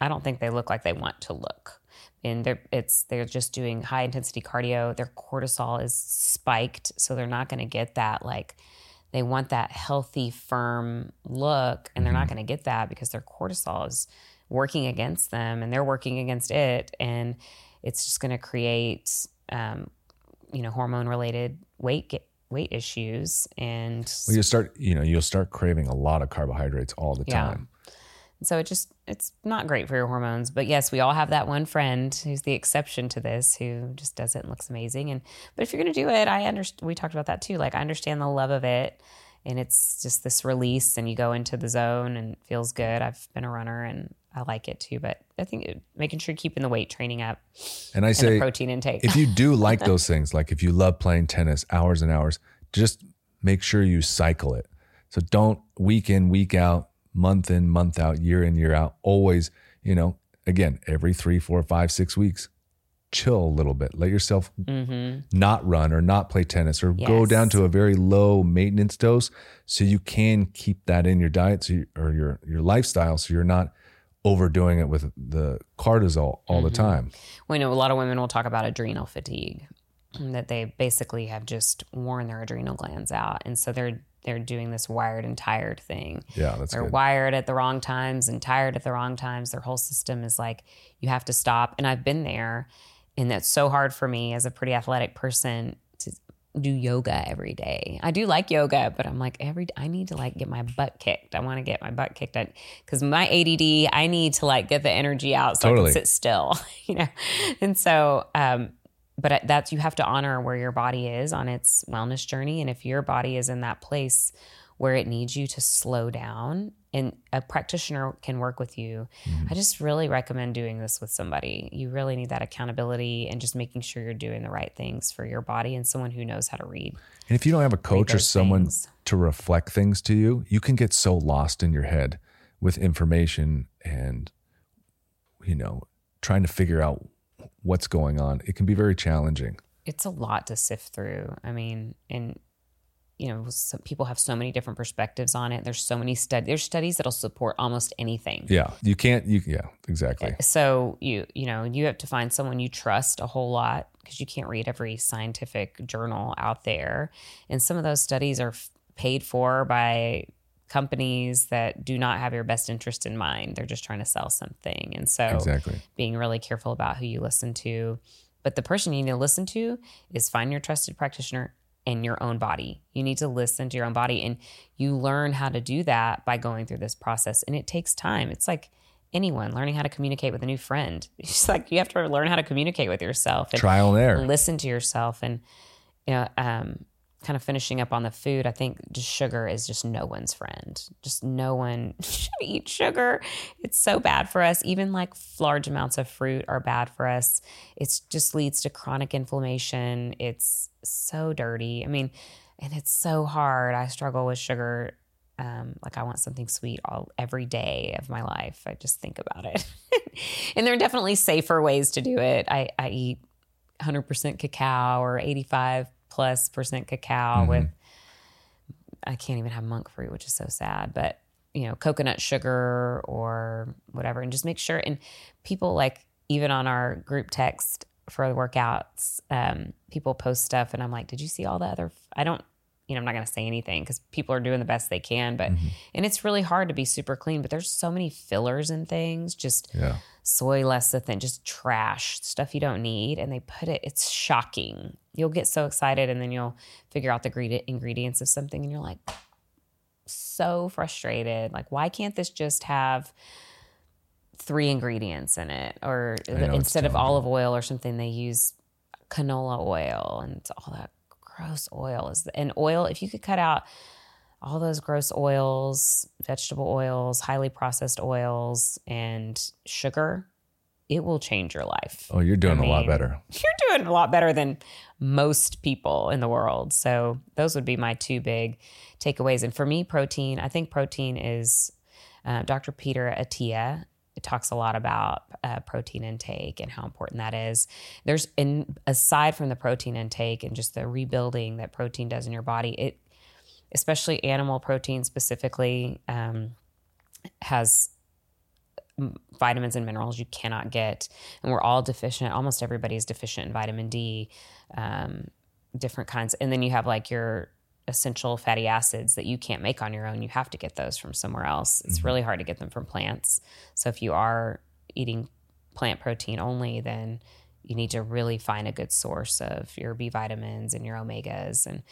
I don't think they look like they want to look. And they're it's they're just doing high intensity cardio. Their cortisol is spiked, so they're not going to get that like they want that healthy, firm look, and they're not going to get that because their cortisol is working against them, and they're working against it, and it's just going to create, um, you know, hormone related weight weight issues, and Well, you start, you know, you'll start craving a lot of carbohydrates all the Yeah. time. so it just it's not great for your hormones. But yes, we all have that one friend who's the exception to this who just does it and looks amazing. And but if you're gonna do it, I understand. We talked about that too. Like I understand the love of it, and it's just this release, and you go into the zone and it feels good. I've been a runner and I like it too. But I think it, making sure you're keeping the weight training up And I and say protein intake. if you do like those things, like if you love playing tennis hours and hours, just make sure you cycle it. So don't week in, week out, month in, month out, year in, year out. Always, you know, again, every three, four, five, six weeks, chill a little bit. Let yourself mm-hmm. not run or not play tennis or go down to a very low maintenance dose so you can keep that in your diet so you, or your your lifestyle so you're not overdoing it with the cortisol all the Mhm. time. We know a lot of women will talk about adrenal fatigue, that they basically have just worn their adrenal glands out, and so they're they're doing this wired and tired thing. Yeah, that's right. They're good. wired at the wrong times and tired at the wrong times. Their whole system is like you have to stop. And I've been there, and that's so hard for me as a pretty athletic person do yoga every day. I do like yoga, but I'm like every I need to like get my butt kicked. I want to get my butt kicked because my ADD. I need to like get the energy out so Totally. I can sit still, you know. And so, um, but that's you have to honor where your body is on its wellness journey, and if your body is in that place where it needs you to slow down and a practitioner can work with you. Mm-hmm. I just really recommend doing this with somebody. You really need that accountability and just making sure you're doing the right things for your body and someone who knows how to read. And if you don't have a coach or someone things. to reflect things to you, you can get so lost in your head with information and, you know, trying to figure out what's going on. It can be very challenging. It's a lot to sift through. I mean, and you know, some people have so many different perspectives on it. There's so many studies. There's studies that'll support almost anything. Yeah. You can't, you, yeah, exactly. Eh, so you you know you have to find someone you trust a whole lot because you can't read every scientific journal out there, and some of those studies are f- paid for by companies that do not have your best interest in mind. They're just trying to sell something, and so Exactly. being really careful about who you listen to. But the person you need to listen to is find your trusted practitioner and your own body. You need to listen to your own body. And you learn how to do that by going through this process. And it takes time. It's like anyone learning how to communicate with a new friend. It's like you have to learn how to communicate with yourself and Trial and error. listen to yourself. And, you know, um, kind of finishing up on the food, I think just sugar is just no one's friend. Just no one should eat sugar. It's so bad for us. Even like large amounts of fruit are bad for us. It just leads to chronic inflammation. It's so dirty. I mean, and it's so hard. I struggle with sugar. Um, like I want something sweet all every day of my life. I just think about it. and there are definitely safer ways to do it. I, I eat 100% cacao or 85 plus percent cacao with I can't even have monk fruit, which is so sad, but you know, coconut sugar or whatever and just make sure and people like even on our group text for the workouts, um, people post stuff and I'm like, "Did you see all the other f-? I don't you know, I'm not going to say anything cuz people are doing the best they can, but and it's really hard to be super clean, but there's so many fillers and things just Yeah. soy lecithin, just trash stuff you don't need, and they put it. It's shocking. You'll get so excited, and then you'll figure out the ingre- ingredients of something, and you're like, so frustrated. Like, why can't this just have three ingredients in it, or instead of olive oil or something, they use canola oil and all that gross oil is and oil. If you could cut out all those gross oils, vegetable oils, highly processed oils, and sugar, it will change your life. Oh, you're doing a lot better. You're doing a lot better than most people in the world. So, those would be my two big takeaways. And for me, protein, I think protein is uh, Dr. Peter Attia talks a lot about uh, protein intake and how important that is. There's, in aside from the protein intake and just the rebuilding that protein does in your body, it especially animal protein specifically, um, has vitamins and minerals you cannot get. And we're all deficient. Almost everybody is deficient in vitamin D, um, different kinds. And then you have like your essential fatty acids that you can't make on your own. You have to get those from somewhere else. It's mm-hmm. really hard to get them from plants. So if you are eating plant protein only, then you need to really find a good source of your B vitamins and your omegas and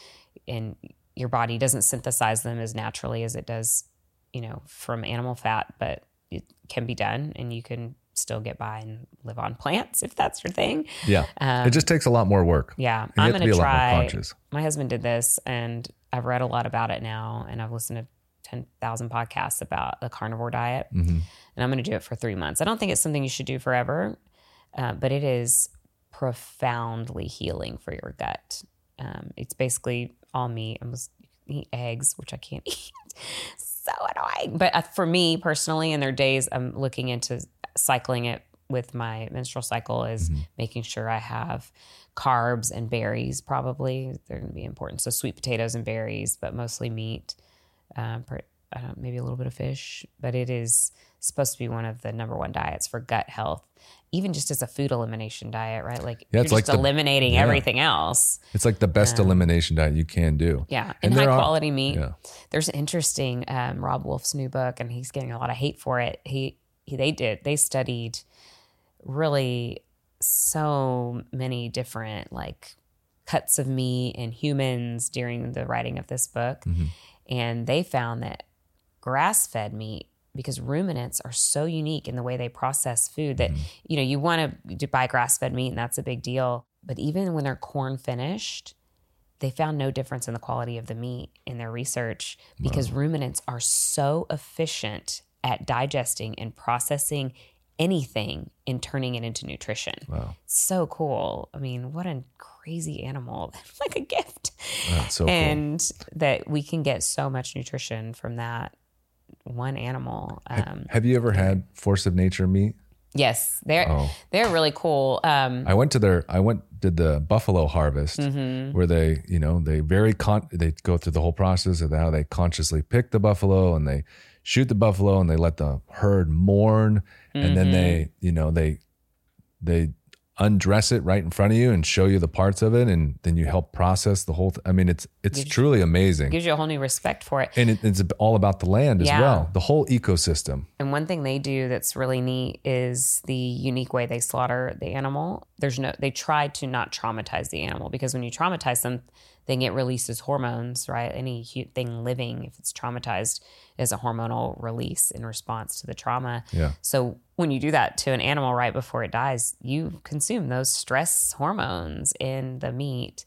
and your body doesn't synthesize them as naturally as it does, you know, from animal fat, but it can be done and you can still get by and live on plants if that's your thing. Yeah. Um, it just takes a lot more work. Yeah, And I'm going to a lot more try. My husband did this, and I've read a lot about it now, and I've listened to ten thousand podcasts about the carnivore diet, Mm-hmm. and I'm going to do it for three months. I don't think it's something you should do forever, uh, but it is profoundly healing for your gut. Um, it's basically all meat. I was eat eggs, which I can't eat. so annoying. But uh, for me personally, in their days, I'm looking into cycling it with my menstrual cycle is making sure I have carbs and berries. Probably they're going to be important. So sweet potatoes and berries, but mostly meat. Um, per, I don't, maybe a little bit of fish, but it is supposed to be one of the number one diets for gut health. Even just as a food elimination diet, right? Like Yeah, you're it's like just the- eliminating yeah. everything else. It's like the best elimination diet you can do. Yeah, And and, high are- quality meat. yeah. There's an interesting um, Robb Wolf's new book, and he's getting a lot of hate for it. He they did they studied really so many different like cuts of meat in humans during the writing of this book, mm-hmm. and they found that grass fed meat because ruminants are so unique in the way they process food that mm-hmm. you know you want to buy grass fed meat and that's a big deal. But even when they're corn finished they found no difference in the quality of the meat in their research because ruminants are so efficient at digesting and processing anything and turning it into nutrition. Wow. So cool. I mean, what a crazy animal. like a gift. So cool. and that we can get so much nutrition from that one animal. Um, Have you ever had Force of Nature meat? yes, they're Oh. they're really cool. Um, I went to their I went did the buffalo harvest Mm-hmm. where they you know they very con they go through the whole process of how they consciously pick the buffalo and they shoot the buffalo and they let the herd mourn and then they Mm-hmm. you know they they undress it right in front of you and show you the parts of it and then you help process the whole th- I mean it's it's truly amazing gives you a whole new respect for it. and it, it's all about the land as well the whole ecosystem And one thing they do that's really neat is the unique way they slaughter the animal. There's no, they try to not traumatize the animal because when you traumatize them, then it releases hormones, right? Any thing living, if it's traumatized, is a hormonal release in response to the trauma. Yeah. So when you do that to an animal right before it dies, you consume those stress hormones in the meat.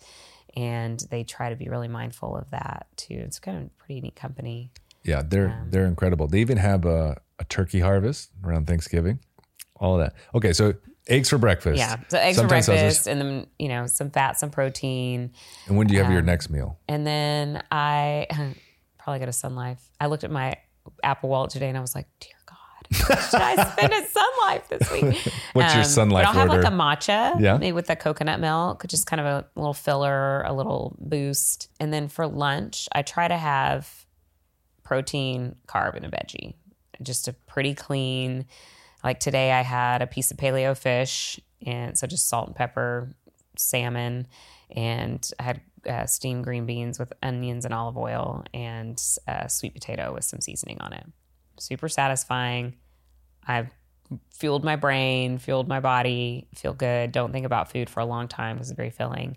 And they try to be really mindful of that too. It's kind of pretty neat company. Yeah, they're they're incredible. They even have a, a turkey harvest around Thanksgiving. All of that. Okay, so eggs for breakfast. Yeah. So eggs Sometimes for breakfast and then, you know, some fat, some protein. and when do you have Um, your next meal? And then I probably go to Sun Life. I looked at my Apple Wallet today and I was like, dear God, should I spend at Sun Life this week? What's your Sun Life But I'll have like a matcha, Yeah. maybe with the coconut milk, just kind of a little filler, a little boost. And then for lunch, I try to have protein, carb, and a veggie. Just a pretty clean. Like today, I had a piece of paleo fish, and so just salt and pepper, salmon, and I had uh, steamed green beans with onions and olive oil, and uh, sweet potato with some seasoning on it. Super satisfying. I've fueled my brain, fueled my body, feel good. Don't think about food for a long time because it's very filling.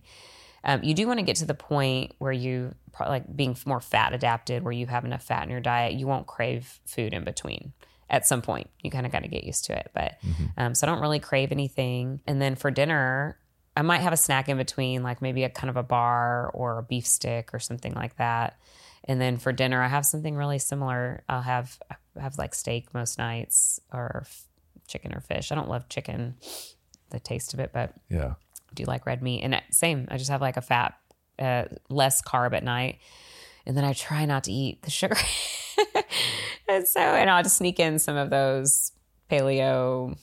Um, you do want to get to the point where you like being more fat adapted, where you have enough fat in your diet, you won't crave food in between. At some point, you kind of got to get used to it. But um, so I don't really crave anything. And then for dinner, I might have a snack in between, like maybe a kind of a bar or a beef stick or something like that. And then for dinner, I have something really similar. I'll have I have like steak most nights or f- chicken or fish. I don't love chicken, the taste of it, but Yeah. do like red meat. And uh, same, I just have like a fat, uh, less carb at night. And then I try not to eat the sugar. and so, and I'll just sneak in some of those paleo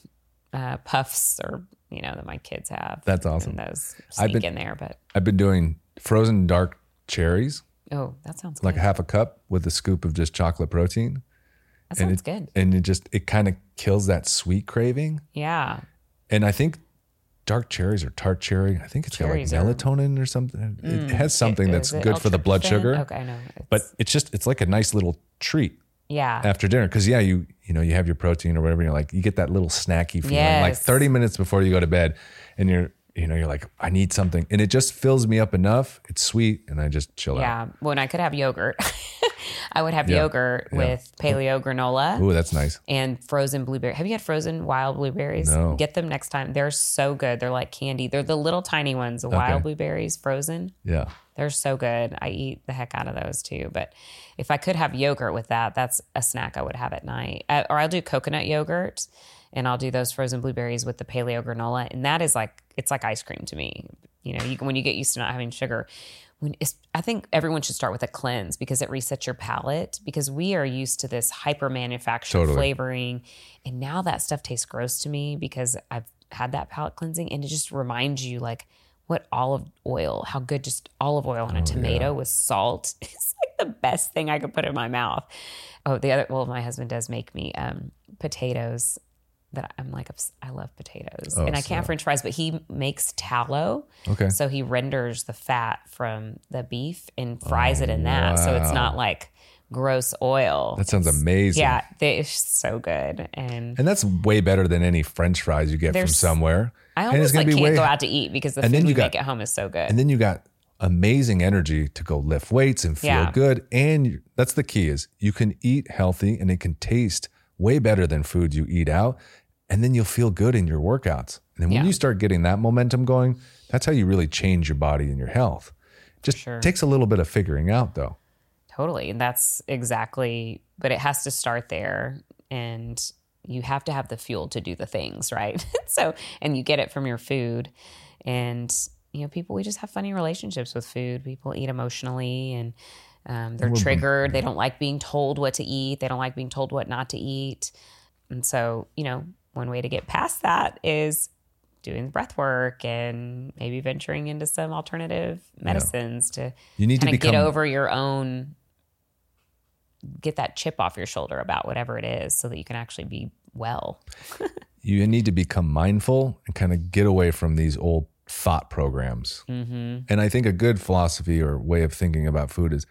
uh, puffs or, you know, that my kids have. That's awesome. And those I've sneak been- in there. But, I've been doing frozen dark cherries, oh, that sounds like good. a half a cup with a scoop of just chocolate protein. that and sounds it, good. And it just it kind of kills that sweet craving. Yeah. And I think dark cherries or tart cherry, I think it's Cherries got like melatonin or something. It mm, has something Is that's good for the blood sugar. Okay, I know. It's- But it's just it's like a nice little treat yeah. after dinner because yeah you you know you have your protein or whatever and you're like you get that little snacky feeling like 30 minutes before you go to bed and you're you know you're like i need something and it just fills me up enough it's sweet and i just chill out Yeah. When I could have yogurt, I would have Yeah. yogurt Yeah. with paleo granola. Ooh, that's nice and frozen blueberry. Have you had frozen wild blueberries? No. Get them next time. They're so good. They're like candy. They're the little tiny ones, the wild blueberries frozen. yeah They're so good. I eat the heck out of those too. But if I could have yogurt with that, that's a snack I would have at night. Uh, or I'll do coconut yogurt and I'll do those frozen blueberries with the paleo granola. And that is like, it's like ice cream to me. You know, you, when you get used to not having sugar, when I think everyone should start with a cleanse because it resets your palate because we are used to this hyper manufactured Totally. flavoring. And now that stuff tastes gross to me because I've had that palate cleansing and it just reminds you like, what olive oil, how good just olive oil on a tomato with salt. It's like the best thing I could put in my mouth. Oh, the other, well, my husband does make me um, potatoes that I'm like, I love potatoes. Oh, and I can't french fries, but he makes tallow. okay So he renders the fat from the beef and fries it in that. So it's not like gross oil. that sounds amazing yeah, they, it's so good. And and that's way better than any french fries you get from somewhere I almost like can't way go out to eat because the And food then we you got- make at home is so good. and then you got amazing energy to go lift weights and feel Yeah. good and you- that's the key is you can eat healthy and it can taste way better than food you eat out and then you'll feel good in your workouts and then when Yeah. you start getting that momentum going that's how you really change your body and your health Just Sure. takes a little bit of figuring out though. Totally. And that's exactly, but it has to start there. And you have to have the fuel to do the things, right? so, and you get it from your food. And, you know, people, we just have funny relationships with food. People eat emotionally and um, they're triggered. They don't like being told what to eat, they don't like being told what not to eat. And so, you know, one way to get past that is doing the breath work and maybe venturing into some alternative medicines to You need to kind of get over your own get that chip off your shoulder about whatever it is so that you can actually be well you need to become mindful and kind of get away from these old thought programs. mm-hmm. And I think a good philosophy or way of thinking about food is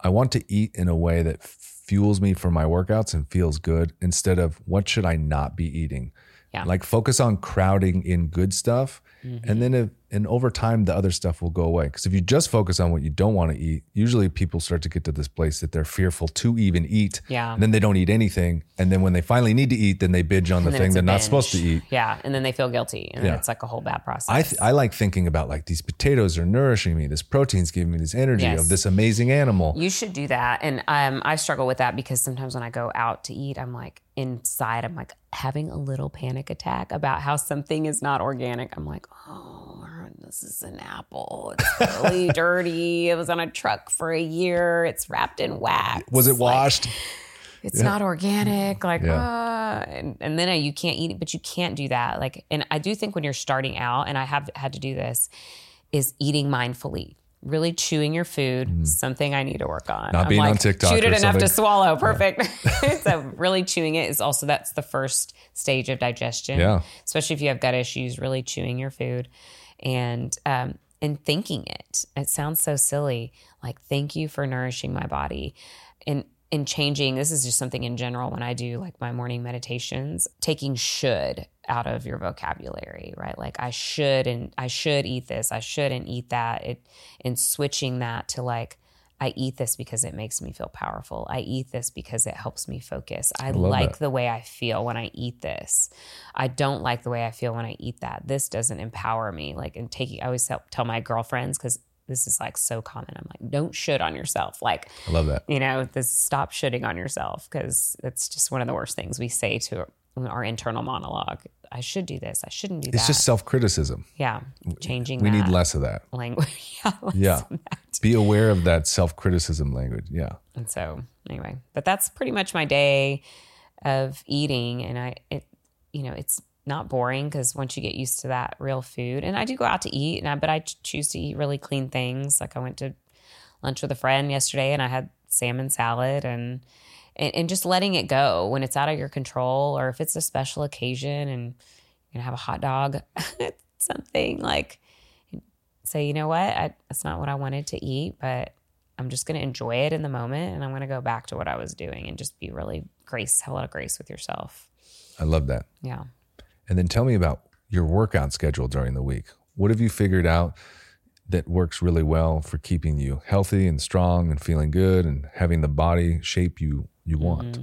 I want to eat in a way that fuels me for my workouts and feels good instead of what should I not be eating. Yeah. Like focus on crowding in good stuff and then if, and over time the other stuff will go away because if you just focus on what you don't want to eat, usually people start to get to this place that they're fearful to even eat. Yeah. And then they don't eat anything and then when they finally need to eat then they binge on the thing they're not supposed to eat. yeah and then they feel guilty and Yeah. it's like a whole bad process I, th- I like thinking about like these potatoes are nourishing me. This protein's giving me this energy Yes. of this amazing animal. you should do that and um, i struggle with that because sometimes when i go out to eat i'm like inside i'm like having a little panic attack about how something is not organic i'm like oh this is an apple. It's really dirty. It was on a truck for a year. It's wrapped in wax. Was it Like, washed? it's not organic. Like Yeah. ah, and, and then you can't eat it but you can't do that. Like and i do think when you're starting out and i have had to do this is eating mindfully really chewing your food something i need to work on. Mm. Not being on TikTok chewed it enough to swallow. Perfect. So really chewing it is also that's the first stage of digestion Yeah. especially if you have gut issues really chewing your food and um and thinking it. It sounds so silly like thank you for nourishing my body. And and changing this is just something in general when i do like my morning meditations taking should out of your vocabulary right like i should and i should eat this i shouldn't eat that it and switching that to like I eat this because it makes me feel powerful. I eat this because it helps me focus. I, love like that. the way I feel when I eat this. I don't like the way I feel when I eat that. This doesn't empower me. Like, and taking, I always tell, tell my girlfriends because this is like so common. I'm like, don't should on yourself. Like, I love that. you know, this stop shitting on yourself because it's just one of the worst things we say to our internal monologue. I should do this. I shouldn't do It's that. It's just self criticism. yeah, changing. We need less of that. language. yeah, Yeah. that. Be aware of that self criticism language. Yeah. And so anyway, but that's pretty much my day of eating. And I, it, you know, it's not boring because once you get used to that real food, and I do go out to eat, and I, but I choose to eat really clean things. Like I went to lunch with a friend yesterday, and I had salmon salad, and and, and just letting it go when it's out of your control, or if it's a special occasion, and you're gonna have a hot dog, something like say, you know what, I, that's not what I wanted to eat, but I'm just going to enjoy it in the moment and I'm going to go back to what I was doing and just be really grace, have a lot of grace with yourself. I love that. Yeah. And then tell me about your workout schedule during the week. What have you figured out that works really well for keeping you healthy and strong and feeling good and having the body shape you you want?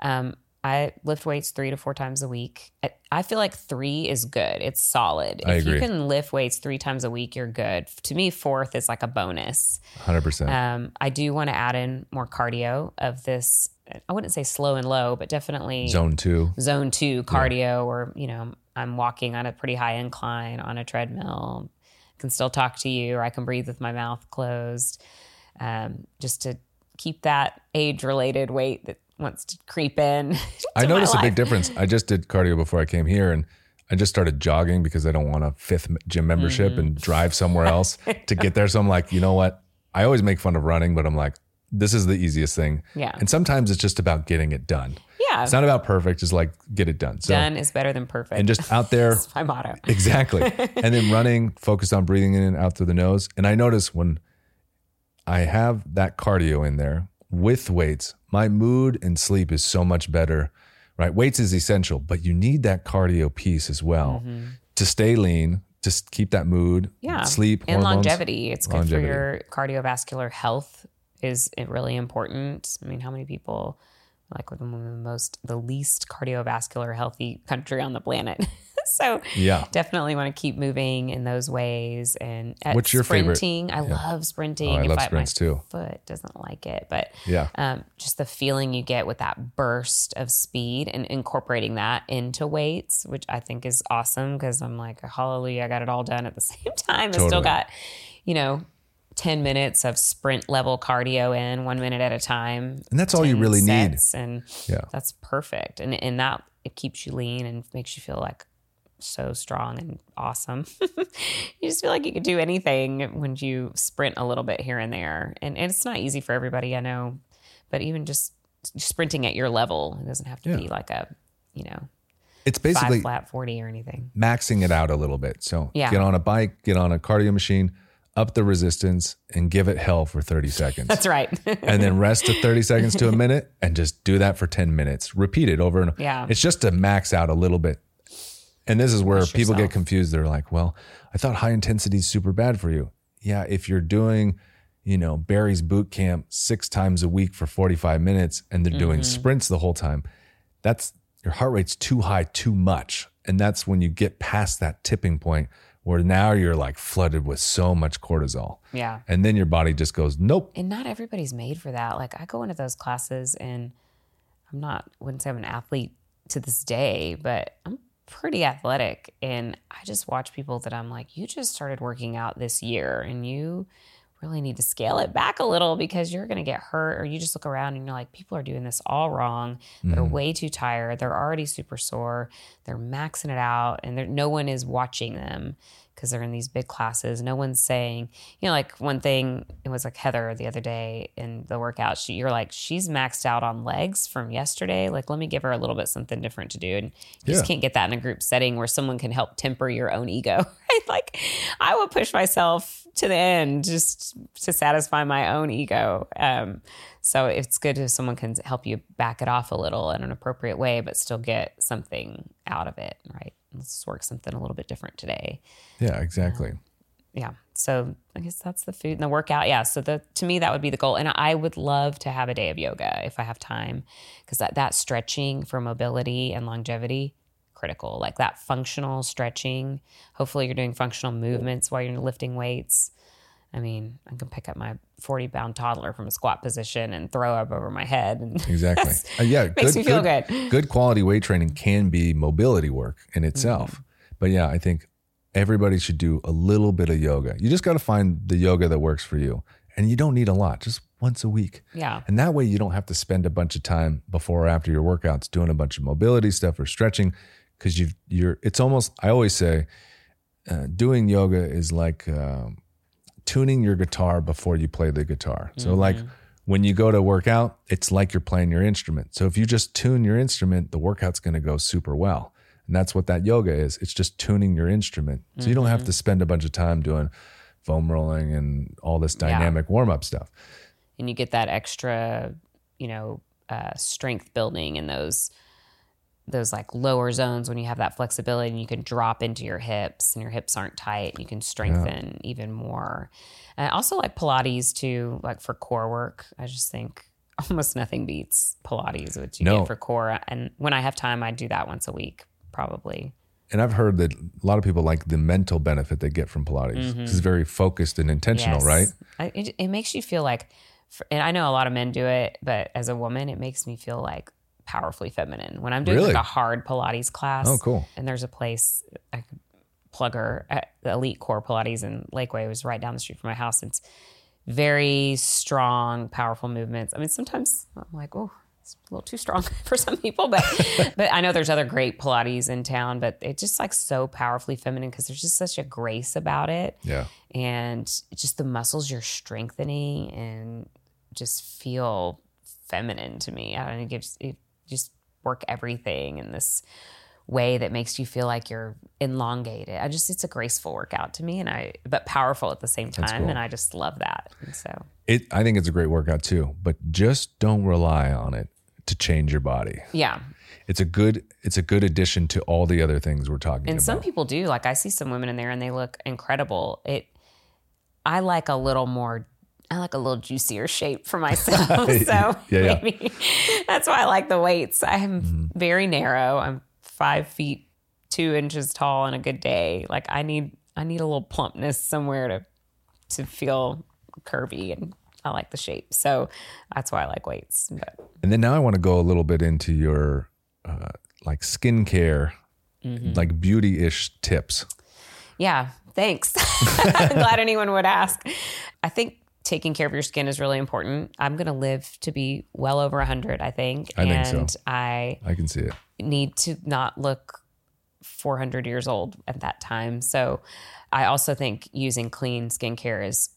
Um, I lift weights three to four times a week. I, feel like three is good. It's solid. I if you can lift weights three times a week, you're good. To me, fourth is like a bonus. 100%. Um, I do want to add in more cardio of this. I wouldn't say slow and low, but definitely Zone 2. zone two cardio or you know i'm walking on a pretty high incline on a treadmill I can still talk to you or i can breathe with my mouth closed um, just to keep that age related weight that wants to creep in I to my noticed a big difference. I just did cardio before I came here and I just started jogging because I don't want a fifth gym membership Mm-hmm. and drive somewhere else to get there. So I'm like, you know what? I always make fun of running, but I'm like, this is the easiest thing. Yeah. And sometimes it's just about getting it done. yeah It's not about perfect, just like get it done. So done is better than perfect and just out there That's my motto Exactly. and then running, focused on breathing in and out through the nose. And I notice when I have that cardio in there with weights, my mood and sleep is so much better. Right? Weights is essential, but you need that cardio piece as well mm-hmm. to stay lean, just keep that mood, yeah sleep, and hormones. longevity it's good for your cardiovascular health is it really important i mean how many people like with the most the least cardiovascular healthy country on the planet so Yeah. definitely want to keep moving in those ways. And at What's your favorite- sprinting, I love sprinting. Oh, I If love my sprints too. Foot doesn't like it, but Yeah. um, just the feeling you get with that burst of speed and incorporating that into weights, which I think is awesome because I'm like, hallelujah, I got it all done at the same time. I still got, you know, 10 minutes of sprint level cardio in one minute at a time. And that's all you really need. And Yeah. that's perfect. And, and that, it keeps you lean and makes you feel like so strong and awesome. you just feel like you could do anything when you sprint a little bit here and there. And, and it's not easy for everybody, I know, but even just sprinting at your level, it doesn't have to Yeah. be like a, you know, It's basically five flat 40 or anything. maxing it out a little bit. So Yeah. get on a bike, get on a cardio machine, up the resistance, and give it hell for 30 seconds. That's right. and then rest to 30 seconds to a minute and just do that for 10 minutes. Repeat it over and over. Yeah. It's just to max out a little bit. And this is where Push people get confused. They're like, well, I thought high intensity is super bad for you. Yeah. If you're doing, you know, Barry's boot camp six times a week for 45 minutes and they're doing Mm-hmm. sprints the whole time, that's your heart rate's too high, too much. And that's when you get past that tipping point where now you're like flooded with so much cortisol. yeah. And then your body just goes, nope. and not everybody's made for that. Like I go into those classes and I'm not wouldn't say I'm an athlete to this day, but I'm pretty athletic and I just watch people that I'm like, you just started working out this year and you really need to scale it back a little because you're going to get hurt or you just look around and you're like people are doing this all wrong. They're mm-hmm. way too tired. They're already super sore. They're maxing it out and no one is watching them because they're in these big classes. No one's saying you know like one thing it was like heather the other day in the workout she, you're like she's maxed out on legs from yesterday. Like let me give her a little bit something different to do. And you just can't get that in a group setting where someone can help temper your own ego right? Like i would push myself to the end just to satisfy my own ego. Um, so it's good if someone can help you back it off a little in an appropriate way but still get something out of it right let's work something a little bit different today. Yeah, exactly. Um, yeah so i guess that's the food and the workout. Yeah so the to me that would be the goal. And i would love to have a day of yoga if i have time because that, that stretching for mobility and longevity critical. Like that functional stretching. Hopefully you're doing functional movements while you're lifting weights i mean i can pick up my 40 pound toddler from a squat position and throw up over my head and Exactly. Uh, yeah, Makes me feel good. Good quality weight training can be mobility work in itself. Mm-hmm. But yeah, I think everybody should do a little bit of yoga. You just got to find the yoga that works for you. And you don't need a lot, just once a week. yeah And that way you don't have to spend a bunch of time before or after your workouts doing a bunch of mobility stuff or stretching because you've you're it's almost I always say uh, doing yoga is like um, tuning your guitar before you play the guitar. So like when you go to work out, it's like you're playing your instrument. So if you just tune your instrument, the workout's going to go super well. And that's what that yoga is. It's just tuning your instrument. So you don't have to spend a bunch of time doing foam rolling and all this Yeah. dynamic warm up stuff. and you get that extra, you know, uh, strength building in those those like lower zones when you have that flexibility and you can drop into your hips and your hips aren't tight and you can strengthen even more. And I also like Pilates too, like for core work. I just think almost nothing beats Pilates, which you No. get for core. And when I have time, I do that once a week, probably. and I've heard that a lot of people like the mental benefit they get from Pilates. Mm-hmm. 'cause It's very focused and intentional, Yes. right? I, it, it makes you feel like, and I know a lot of men do it, but as a woman, it makes me feel like powerfully feminine. When I'm doing Really? like a hard Pilates class, Oh, cool. and there's a place I could plug her at the Elite Core Pilates in Lakeway. It was right down the street from my house. It's very strong, powerful movements. I mean, sometimes I'm like, oh, it's a little too strong for some people, but but I know there's other great Pilates in town. But it's just like so powerfully feminine because there's just such a grace about it Yeah. and just the muscles you're strengthening and just feel feminine to me. I don't know, it gives it just work everything in this way that makes you feel like you're elongated. I just it's a graceful workout to me and I but powerful at the same time cool. and I just love that. And so It I think it's a great workout too, but just don't rely on it to change your body. yeah. It's a good it's a good addition to all the other things we're talking And about. And some people do. Like I see some women in there and they look incredible. It I like a little more I like a little juicier shape for myself. so Yeah, yeah. maybe that's why I like the weights. I'm Mm-hmm. very narrow. I'm five feet two inches tall on a good day. Like I need I need a little plumpness somewhere to to feel curvy and I like the shape. So that's why I like weights. But And then now I want to go a little bit into your uh, like skincare, like beauty ish tips. yeah, thanks. I'm glad anyone would ask. I think taking care of your skin is really important. I'm going to live to be well over 100, I think. I think so. and I I can see it. need to not look 400 years old at that time. So I also think using clean skincare is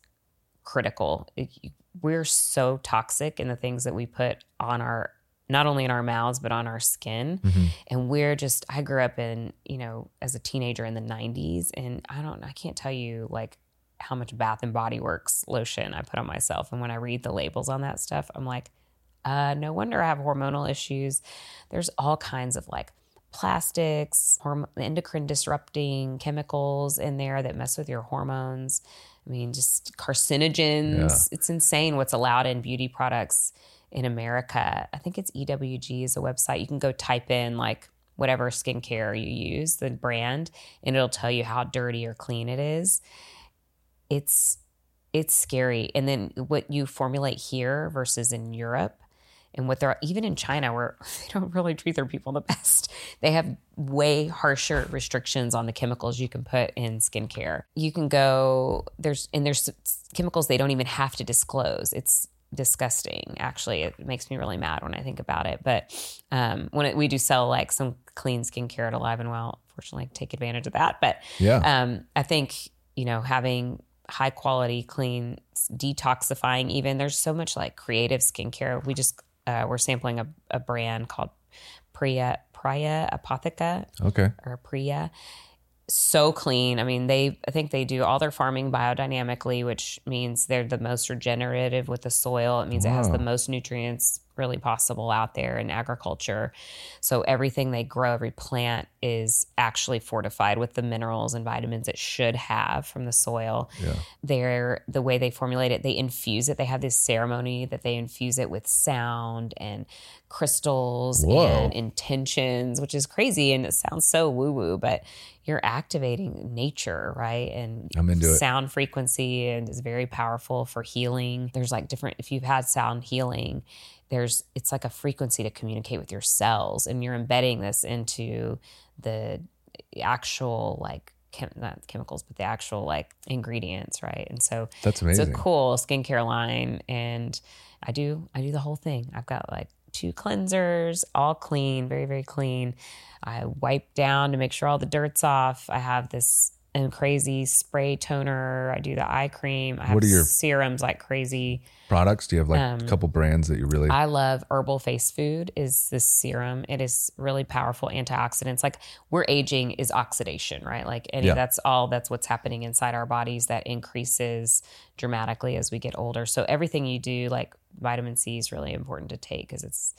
critical. It- We're so toxic in the things that we put on our not only in our mouths but on our skin mm-hmm. and we're just i grew up in you know as a teenager in the 90s and i don't i can't tell you like how much bath and body works lotion i put on myself and when i read the labels on that stuff i'm like uh, no wonder I have hormonal issues. There's all kinds of like plastics, horm- endocrine disrupting chemicals in there that mess with your hormones. I mean, just carcinogens. Yeah. It's insane what's allowed in beauty products in America. I think it's EWG is a website. You can go type in like whatever skincare you use, the brand, and it'll tell you how dirty or clean it is. It's it's scary. And then what you formulate here versus in Europe and what they're even in China where they don't really treat their people the best. They have way harsher restrictions on the chemicals you can put in skincare. You can go there's and there's chemicals they don't even have to disclose. It's disgusting actually it makes me really mad when i think about it but um when it, we do sell like some clean skincare at alive and well fortunately take advantage of that but Yeah. um i think you know having high quality clean detoxifying even there's so much like creative skincare we just uh, we're sampling a, a brand called priya priya apotheca Okay. or priya so clean. I mean, they I think they do all their farming biodynamically, which means they're the most regenerative with the soil. It means it has the most nutrients really possible out there in agriculture. So everything they grow, every plant is actually fortified with the minerals and vitamins it should have from the soil. Yeah. They're the way they formulate it, they infuse it. They have this ceremony that they infuse it with sound and crystals Whoa. and intentions, which is crazy and it sounds so woo woo, but you're activating nature, right? And I'm into it. sound frequency and is very powerful for healing. There's like different if you've had sound healing, there's it's like a frequency to communicate with your cells and you're embedding this into the actual like chem- not chemicals but the actual like ingredients, right? And so That's amazing it's a cool skincare line and i do i do the whole thing. I've got like two cleansers all clean very very clean. I wipe down to make sure all the dirt's off. I have this um, crazy spray toner i do the eye cream i have What are your- serums like crazy Products? Do you have like Um, a couple brands that you really? I love herbal face food is this serum. It is really powerful antioxidants. Like we're aging is oxidation, right? Like any Yeah. that's all that's what's happening inside our bodies that increases dramatically as we get older. So everything you do like vitamin C is really important to take because it's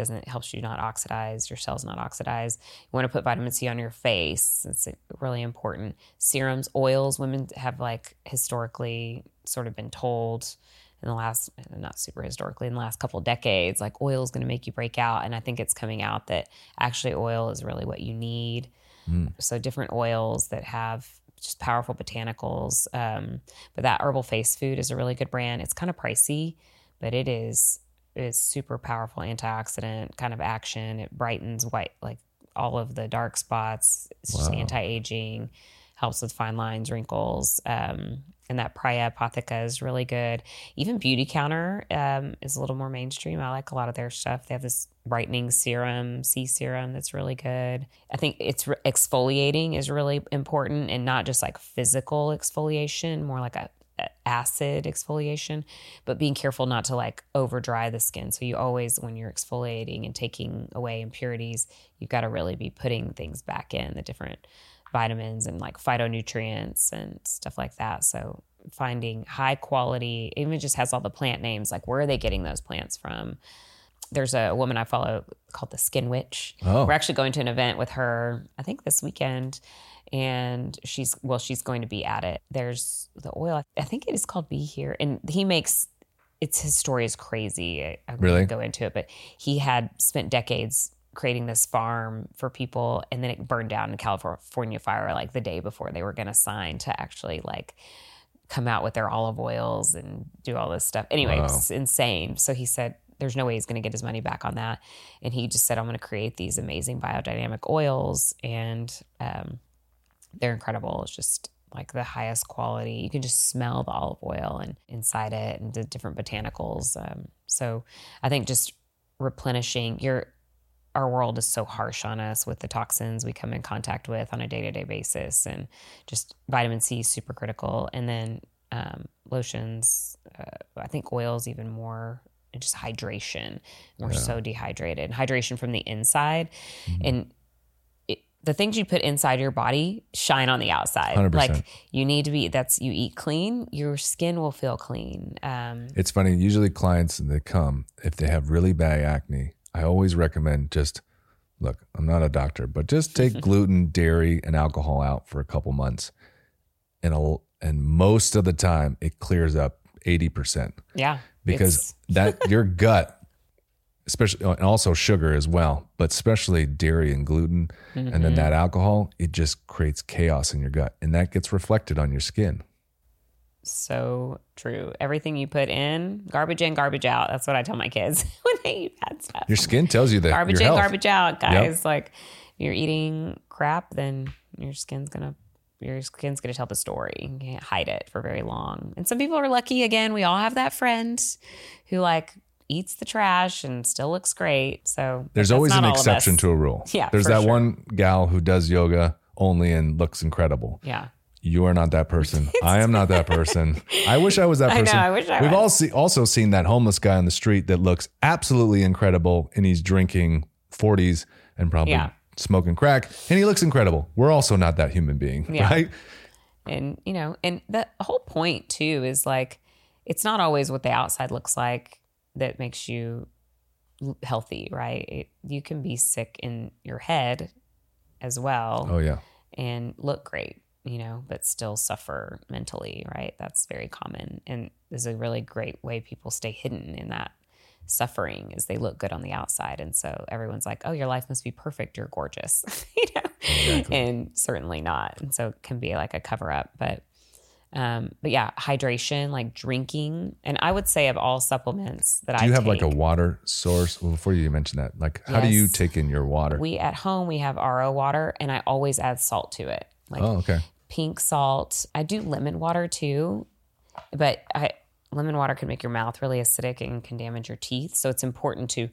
doesn't it helps you not oxidize your cells not oxidize. You want to put vitamin c on your face it's really important. Serums oils women have like historically sort of been told in the last not super historically in the last couple of decades like oil is going to make you break out and i think it's coming out that actually oil is really what you need. So different oils that have just powerful botanicals um, but that herbal face food is a really good brand. It's kind of pricey but it is is super powerful antioxidant kind of action it brightens white like all of the dark spots it's just anti-aging helps with fine lines wrinkles um, and that Praia Apotheca is really good. Even Beauty Counter um, is a little more mainstream. I like a lot of their stuff. They have this brightening serum, C serum, that's really good. I think it's re- exfoliating is really important, and not just like physical exfoliation, more like a acid exfoliation, but being careful not to like over dry the skin. So you always, when you're exfoliating and taking away impurities, you've got to really be putting things back in the different vitamins and like phytonutrients and stuff like that. So finding high quality, even just has all the plant names, like where are they getting those plants from? There's a woman I follow called the Skin Witch. Oh. We're actually going to an event with her, I think this weekend. And she's, well, she's going to be at it. There's the oil, I think it is called Be Here. And he makes, it's his story is crazy. I, I'm Really? go into it, but he had spent decades creating this farm for people and then it burned down in California fire like the day before they were going to sign to actually like come out with their olive oils and do all this stuff. Anyway, Wow. it's insane. So he said there's no way he's going to get his money back on that. And he just said, I'm going to create these amazing biodynamic oils and um, they're incredible. It's just like the highest quality. You can just smell the olive oil and inside it and the different botanicals. Um, so I think just replenishing your our world is so harsh on us with the toxins we come in contact with on a day-to-day basis and just vitamin c is super critical and then um, lotions uh, i think oils even more and just hydration we're so dehydrated and hydration from the inside and it, the things you put inside your body shine on the outside 100%. like you need to be that's you eat clean your skin will feel clean um, It's funny. Usually, clients that come if they have really bad acne, I always recommend just look. I'm not a doctor, but just take gluten, dairy, and alcohol out for a couple months, and a, and most of the time it clears up eighty percent yeah because that your gut, especially and also sugar as well, but especially dairy and gluten, and Mm-hmm. then that alcohol, it just creates chaos in your gut, and that gets reflected on your skin. so true. Everything you put in, garbage in, garbage out. That's what I tell my kids when they eat bad stuff. Your skin tells you that garbage in, health. garbage out, guys. Like you're eating crap, then your skin's gonna your skin's gonna tell the story. You can't hide it for very long. And some people are lucky. Again, we all have that friend who like eats the trash and still looks great. So There's always an exception to a rule. Yeah, There's that sure. one gal who does yoga only and looks incredible. Yeah. You are not that person. I am not that person. I wish I was that I know, person. I wish I We've was. all see, also seen that homeless guy on the street that looks absolutely incredible and he's drinking 40s and probably Yeah. smoking crack and he looks incredible. We're also not that human being, Yeah. right? and you know and the whole point too is like it's not always what the outside looks like that makes you healthy right? It, you can be sick in your head as well Oh yeah. and look great you know but still suffer mentally right? That's very common and is a really great way people stay hidden in that suffering is they look good on the outside and so everyone's like oh your life must be perfect. You're gorgeous. You know? And certainly not. And so it can be like a cover up but um but yeah hydration like drinking and i would say of all supplements that Do i you have like a water source? Well, before you mention that, like how do you take in your water? we at home we have ro water and i always add salt to it like oh, okay. pink salt. I do lemon water too, but I, lemon water can make your mouth really acidic and can damage your teeth. So it's important to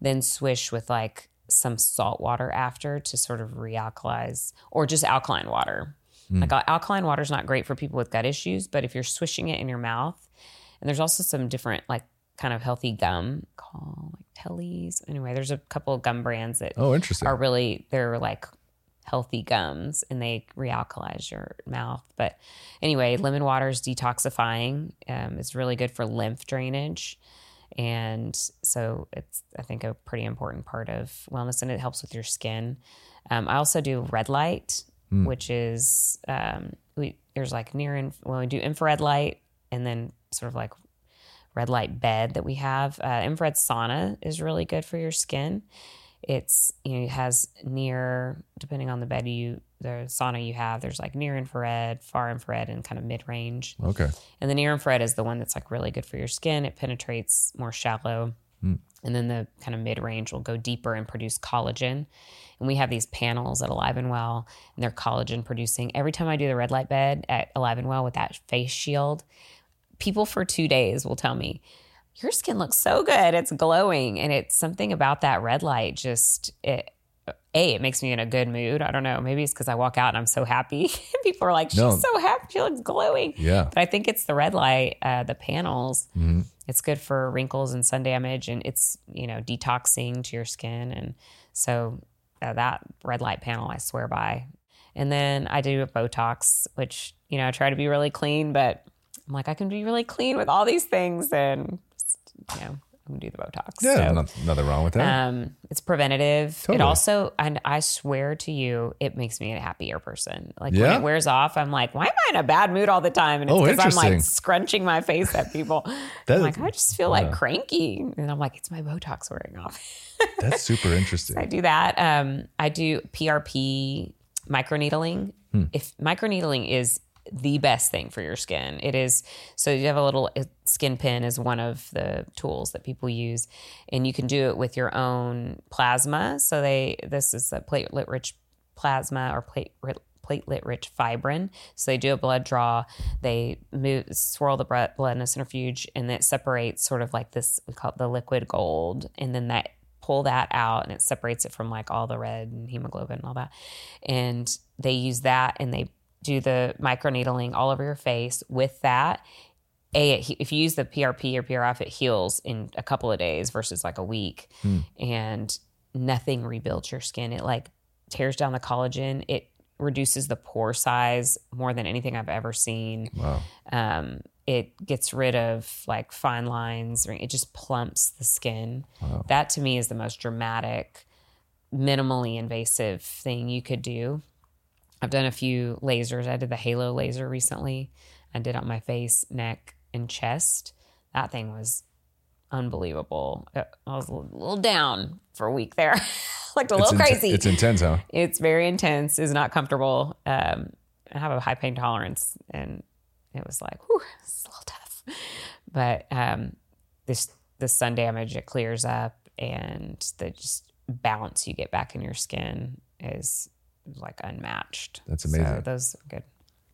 then swish with like some salt water after to sort of realkalize or just alkaline water. Like alkaline water is not great for people with gut issues, but if you're swishing it in your mouth, and there's also some different like kind of healthy gum called like Telly's. Anyway, there's a couple of gum brands that Oh, interesting. are really they're like healthy gums and they realkalize your mouth. But anyway, lemon water is detoxifying. Um, it's really good for lymph drainage. And so it's, I think, a pretty important part of wellness and it helps with your skin. Um, I also do red light, which is, um, we, there's like near, in, when we do infrared light and then sort of like red light bed that we have. Uh, infrared sauna is really good for your skin. It's you know it has near depending on the bed you the sauna you have. There's like near infrared, far infrared, and kind of mid range. okay. And the near infrared is the one that's like really good for your skin. It penetrates more shallow. And then the kind of mid range will go deeper and produce collagen. And we have these panels at Alive and Well, and they're collagen producing. Every time I do the red light bed at Alive and Well with that face shield, people for two days will tell me, Your skin looks so good. It's glowing. And it's something about that red light just, it, a, it makes me in a good mood. I don't know. Maybe it's because I walk out and I'm so happy. People are like, she's No. so happy. She looks glowing. Yeah. But I think it's the red light, uh, the panels. It's good for wrinkles and sun damage, and it's you know detoxing to your skin, and so Uh, that red light panel I swear by. And then I do Botox, which you know I try to be really clean, but I'm like I can be really clean with all these things, and you know I'm do the Botox. Yeah, So, no- nothing wrong with that. um, it's preventative. It also, and I swear to you, it makes me a happier person. Like Yeah? when it wears off, I'm like, why am I in a bad mood all the time? And it's Oh, because I'm like scrunching my face at people. I'm like, I just feel like cranky, and I'm like, it's my Botox wearing off. That's super interesting. I do that. Um, I do PRP microneedling. Hmm. If microneedling is the best thing for your skin, it is. So you have a little skin pin is one of the tools that people use, and you can do it with your own plasma. So they this is a platelet rich plasma or plate platelet rich fibrin. So they do a blood draw, they move swirl the blood blood in a centrifuge, and it separates sort of like this we call it the liquid gold, and then that pull that out and it separates it from like all the red and hemoglobin and all that. And they use that and they do the microneedling all over your face with that. A, it, if you use the PRP or PRF, it heals in a couple of days versus like a week. And nothing rebuilds your skin. It like tears down the collagen. It reduces the pore size more than anything I've ever seen. Wow. Um, it gets rid of like fine lines. It just plumps the skin. That to me is the most dramatic, minimally invasive thing you could do. I've done a few lasers. I did the halo laser recently. I did on my face, neck, and chest. That thing was unbelievable. Uh, I was a little down for a week there. Looked a It's little inten- crazy. it's intense, huh? it's very intense. Is not comfortable. Um, I have a high pain tolerance, and it was like, whew, it's a little tough. But um, this the sun damage it clears up, and the just balance you get back in your skin is like unmatched. That's amazing. So those are good.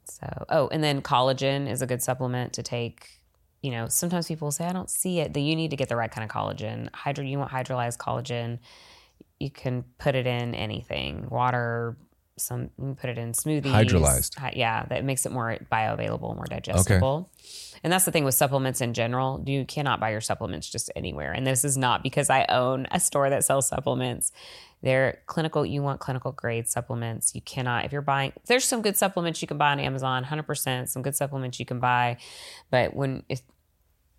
So oh, and then collagen is a good supplement to take. You know, sometimes people say I don't see it. That you need to get the right kind of collagen. Hydro, you want hydrolyzed collagen you can put it in anything water some you can put it in smoothies. Hydrolyzed. Yeah that makes it more bioavailable more digestible. Okay. and that's the thing with supplements in general. You cannot buy your supplements just anywhere. And this is not because i own a store that sells supplements. They're clinical you want clinical grade supplements. You cannot if you're buying there's some good supplements you can buy on amazon 100% some good supplements you can buy. But when if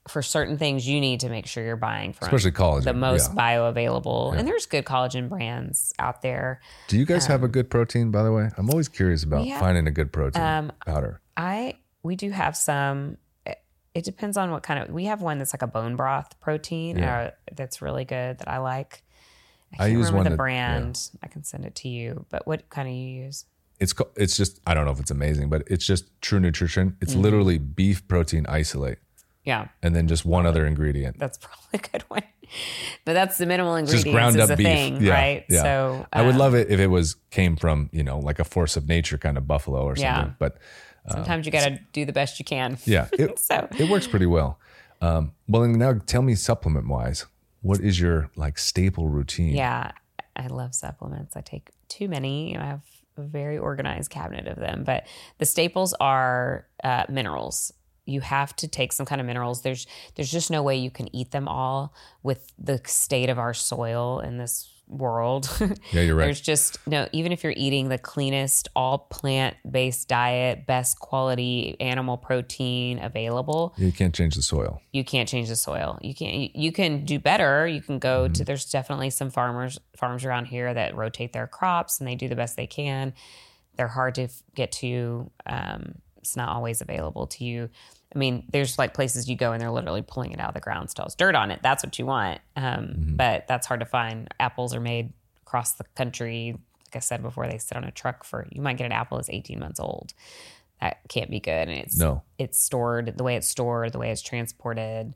for certain things you need to make sure you're buying from Especially collagen, the most yeah. bioavailable and there's good collagen brands out there Do you guys have a good protein, by the way? I'm always curious about Um, have- finding a good protein Um, powder. i we do have some it- depends on what kind of we have one that's like a bone broth protein Yeah. uh, that's really good that i like I i use remember one the that- brand i can send it to you but what kind of you use It's it's just I don't know if it's amazing, but it's just True Nutrition. It's Mm-hmm. literally beef protein isolate, yeah and then just one other ingredient. that's probably a good one but that's the minimal ingredients. Just ground is up beef, thing yeah, right yeah. so I would um, love it if it was came from you know like a force of nature kind of buffalo or something. Yeah. But sometimes you got to do the best you can yeah, it, so it works pretty well. Um, well, then now tell me supplement wise, what is your like staple routine? Yeah, I love supplements. I take too many. I have a very organized cabinet of them. But the staples are uh, minerals. You have to take some kind of minerals. There's there's just no way you can eat them all with the state of our soil in this world. Yeah, you're right. There's just no. Even if you're eating the cleanest, all plant based diet, best quality animal protein available, You can't change the soil. you can't change the soil. You can't. You, you can do better. You can go to. There's definitely some farmers farms around here that rotate their crops and they do the best they can. They're hard to get to. Um, it's not always available to you. I mean, there's like places you go and they're literally pulling it out of the ground still. It's dirt on it. That's what you want. Um, But that's hard to find. Apples are made across the country. Like I said before, they sit on a truck for. You might get an apple that's 18 months old. That can't be good. And it's No. it's stored the way it's stored the way it's transported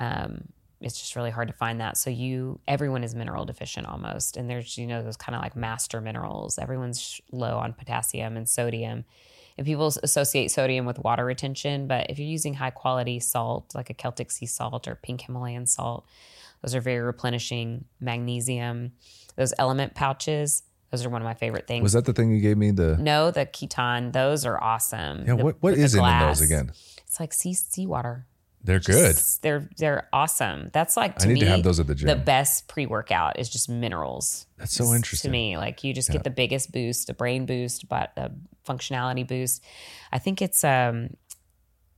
um, it's just really hard to find that so you everyone is mineral deficient almost and there's you know those kind of like master minerals everyone's low on potassium and sodium and people associate sodium with water retention but if you're using high quality salt like a celtic sea salt or pink himalayan salt those are very replenishing magnesium those LMNT pouches those are one of my favorite things Was that the thing you gave me? The no the Quinton those are awesome yeah. The- What what is in those again? It's like sea seawater. They're good. They're they're awesome. That's like to I need me to have those at the gym. the best pre workout is just minerals. That's so interesting. to me. Like you just get the biggest boost, a brain boost, but a functionality boost. I think it's um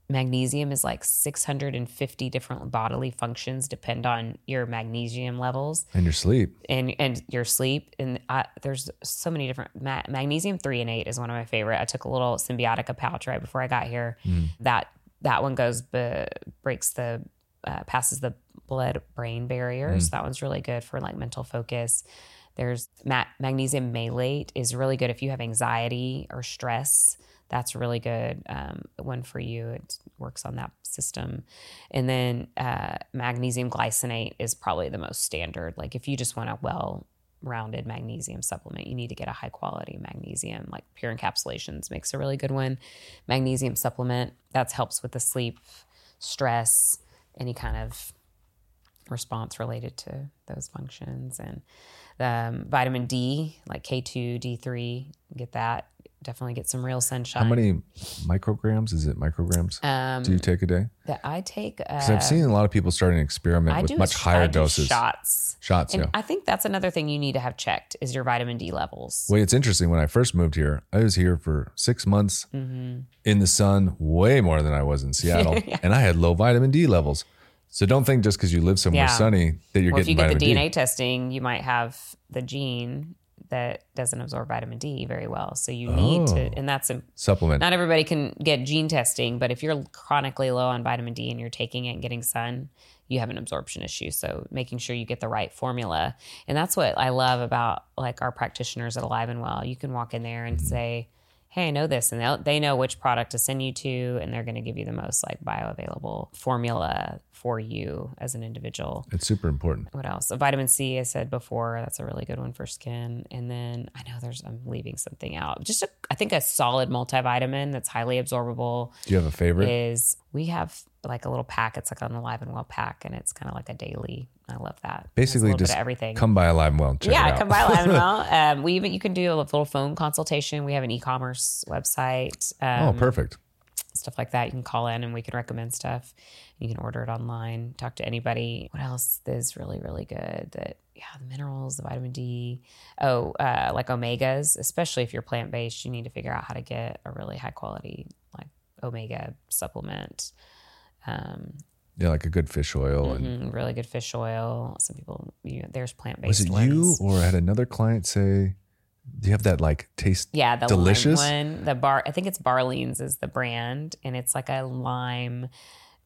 magnesium is like 650 different bodily functions depend on your magnesium levels. And your sleep. and and your sleep. And I, there's so many different ma- magnesium threonate is one of my favorite. I took a little Cymbiotika pouch right before i got here. That that one goes b- breaks the uh, passes the blood brain barriers that one's really good for like mental focus there's ma- magnesium malate is really good if you have anxiety or stress. That's really good um, one for you. It works on that system. And then uh, magnesium glycinate is probably the most standard. Like if you just want a well rounded magnesium supplement you need to get a high quality magnesium. Like pure encapsulations makes a really good one. Magnesium supplement that helps with the sleep stress any kind of response related to those functions. And um, vitamin d like k2 d3 get that definitely get some real sunshine How many micrograms? Is it micrograms? um, do you take a day? that i take uh, Because I've seen a lot of people starting to experiment I with much higher I do doses. shots Shots, and yeah. i think that's another thing you need to have checked is your vitamin d levels Well, it's interesting. When I first moved here, I was here for six months Mm-hmm. in the sun, way more than I was in Seattle, and I had low vitamin D levels. So don't think just because you live somewhere Yeah. sunny that you're Or if you getting get the DNA D. testing, you might have the gene that doesn't absorb vitamin D very well. So you need to, Oh. and that's a, Supplement. not everybody can get gene testing, but if you're chronically low on vitamin D and you're taking it and getting sun, you have an absorption issue. So making sure you get the right formula. And that's what I love about like our practitioners at Alive and Well. You can walk in there and mm-hmm. say, Hey, I know this, and they'll, they know which product to send you to, and they're going to give you the most like bioavailable formula for you as an individual it's super important. what else? So vitamin C, I said before, that's a really good one for skin. And then I know there's, I'm leaving something out. Just, a, I think a solid multivitamin that's highly absorbable Do you have a favorite? is we have like a little pack. It's like an Alive and Well pack, and it's kind of like a daily. I love that. It has a Basically, just everything. come by Alive and Well. and Check yeah, come by Alive and Well. Um, we even you can do a little phone consultation. We have an e-commerce website. Um, oh, perfect. stuff like that. You can call in and we can recommend stuff. You can order it online, talk to anybody. What else is really, really good? That yeah, the minerals, the vitamin D. Oh, uh, like omegas, especially if you're plant based, you need to figure out how to get a really high quality like omega supplement. Um, Yeah, like a good fish oil. And mhm, really good fish oil. Some people, you know, there's plant based. was it ones. you or had another client say, "Do you have that like taste?" Yeah, the Delicious? lime one. The bar, I think it's Barleans is the brand, and it's like a lime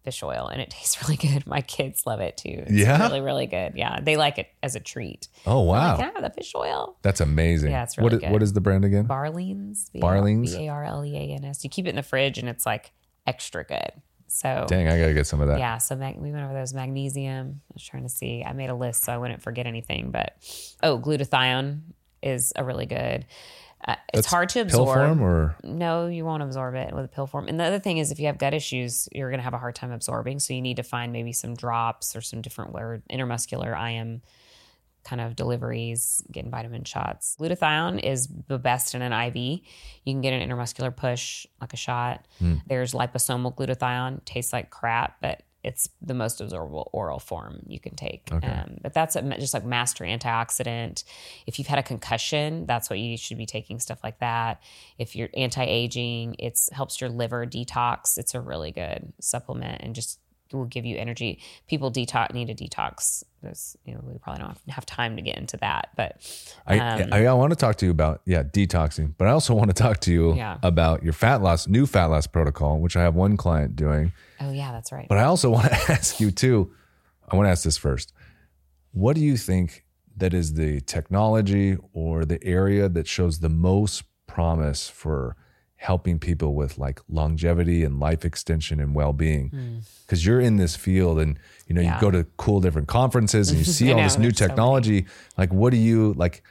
fish oil, and it tastes really good. My kids love it too. It's Yeah? really, really good. Yeah, they like it as a treat. Oh wow, like, Can I have the fish oil? that's amazing. Yeah, it's really is- what good. is the brand again? Barleans. Barleans? B A R L E A N S. You keep it in the fridge, and it's like extra good. So Dang, I gotta get some of that. yeah, so mag- we went over those magnesium. I was trying to see. I made a list so I wouldn't forget anything. But oh, glutathione is a really good. Uh, it's hard to Pill absorb. form or No, you won't absorb it with a pill form. And the other thing is, if you have gut issues, you're going to have a hard time absorbing. So you need to find maybe some drops or some different where intermuscular IM kind of deliveries, getting vitamin shots. Glutathione is the best in an IV. You can get an intermuscular push, like a shot. There's liposomal glutathione, tastes like crap, but it's the most absorbable oral form you can take. Um, but that's a, just like master antioxidant. If you've had a concussion, that's what you should be taking stuff like that. If you're anti-aging, it's helps your liver detox. It's a really good supplement and just will give you energy. People detox need a detox. There's, you know, we probably don't have time to get into that, but I, um, I, I want to talk to you about yeah detoxing, but I also want to talk to you Yeah. about your fat loss, new fat loss protocol, which I have one client doing. oh yeah, that's right. But I also want to ask you too. I want to ask this first. What do you think that is the technology or the area that shows the most promise for helping people with like longevity and life extension and well-being? Because you're in this field and you know Hmm. Yeah. you go to cool different conferences and you see all know, this new there's so technology. like, what do you like?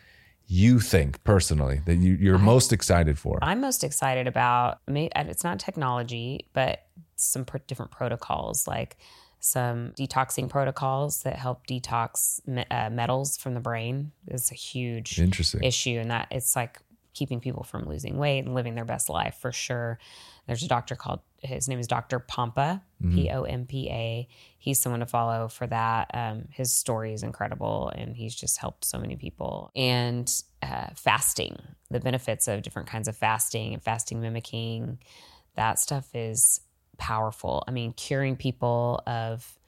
You think personally that you, you're most excited for? I'm most excited about. may- and It's not technology, but some pr- different protocols, like some detoxing protocols that help detox me- uh, metals from the brain. Is a huge Interesting. issue, and that it's like keeping people from losing weight and living their best life for sure. There's a doctor called his name is Dr. Pompa, P O M P A. He's someone to follow for that. Um, his story is incredible, and he's just helped so many people. And uh, fasting, the benefits of different kinds of fasting and fasting mimicking, that stuff is powerful. I mean, curing people of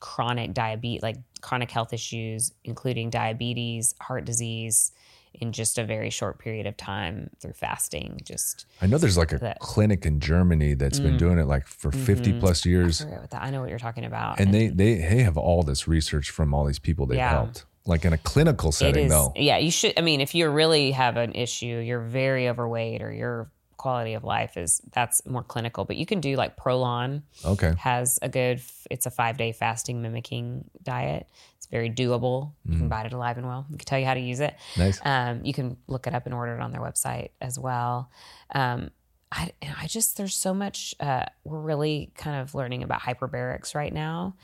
chronic diabetes, like chronic health issues, including diabetes, heart disease, in just a very short period of time through fasting. Just I know there's like a that- clinic in Germany that's been mm. doing it like for 50 mm-hmm. plus years. that. I know what you're talking about. And they, they they have all this research from all these people they've Yeah. helped. Like in a clinical setting is, though. yeah, you should. I mean, if you really have an issue, you're very overweight, or your quality of life is that's more clinical. But you can do like Prolon Okay. has a good. It's a five day fasting mimicking diet. Very doable. You can buy it Alive and Well. We can tell you how to use it. Nice. Um, you can look it up and order it on their website as well. Um, I, and I just there's so much. Uh, we're really kind of learning about hyperbarics right now,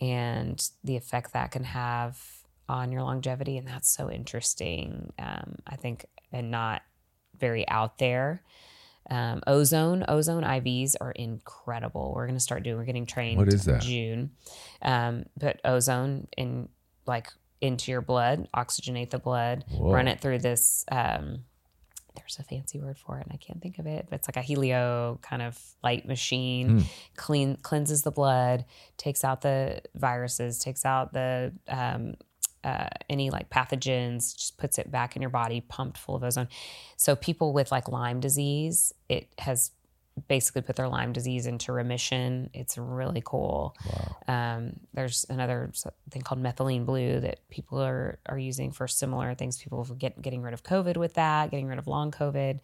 and the effect that can have on your longevity, and that's so interesting. Um, I think, and not very out there. Um, ozone, ozone IVs are incredible. We're going to start doing. We're getting trained. What is in that? June. Um, put ozone in like into your blood, oxygenate the blood, Whoa. run it through this. Um, there's a fancy word for it, and I can't think of it. But it's like a helio kind of light machine. Clean cleanses the blood, takes out the viruses, takes out the um, uh, any like pathogens, just puts it back in your body, pumped full of ozone. So people with like Lyme disease, it has basically put their Lyme disease into remission. It's really cool. Um, there's another thing called methylene blue that people are are using for similar things. People get, getting rid of COVID with that, getting rid of long COVID.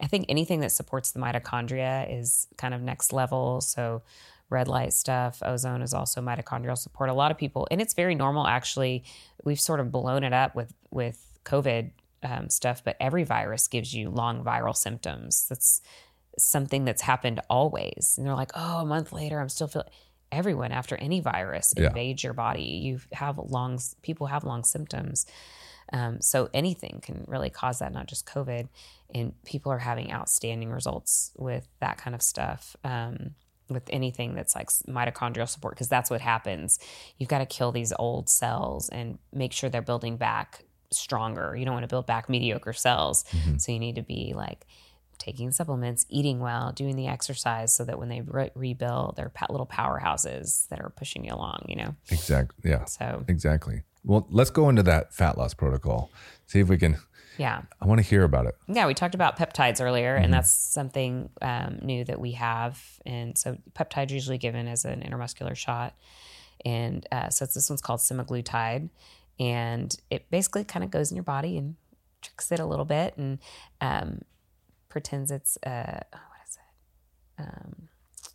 I think anything that supports the mitochondria is kind of next level. So red light stuff, ozone is also mitochondrial support. A lot of people, and it's very normal actually. We've sort of blown it up with with COVID um, stuff, but every virus gives you long viral symptoms. That's something that's happened always. And they're like, oh, a month later, I'm still feeling. Everyone after any virus Yeah. invades your body, you have long. People have long symptoms. Um, so anything can really cause that, not just COVID. And people are having outstanding results with that kind of stuff. Um, with anything that's like mitochondrial support, because that's what happens. You've got to kill these old cells and make sure they're building back stronger. You don't want to build back mediocre cells. Mm-hmm. So you need to be like taking supplements, eating well, doing the exercise so that when they re- rebuild, they're little powerhouses that are pushing you along, you know? Exactly. Yeah. So, Exactly. Well, let's go into that fat loss protocol. See if we can. Yeah. I want to hear about it. Yeah, we talked about peptides earlier, and that's something um, new that we have. And so, peptides usually given as an intermuscular shot, and uh, so it's, this one's called semaglutide, and it basically kind of goes in your body and tricks it a little bit and um, pretends it's uh, oh, what is it? Um,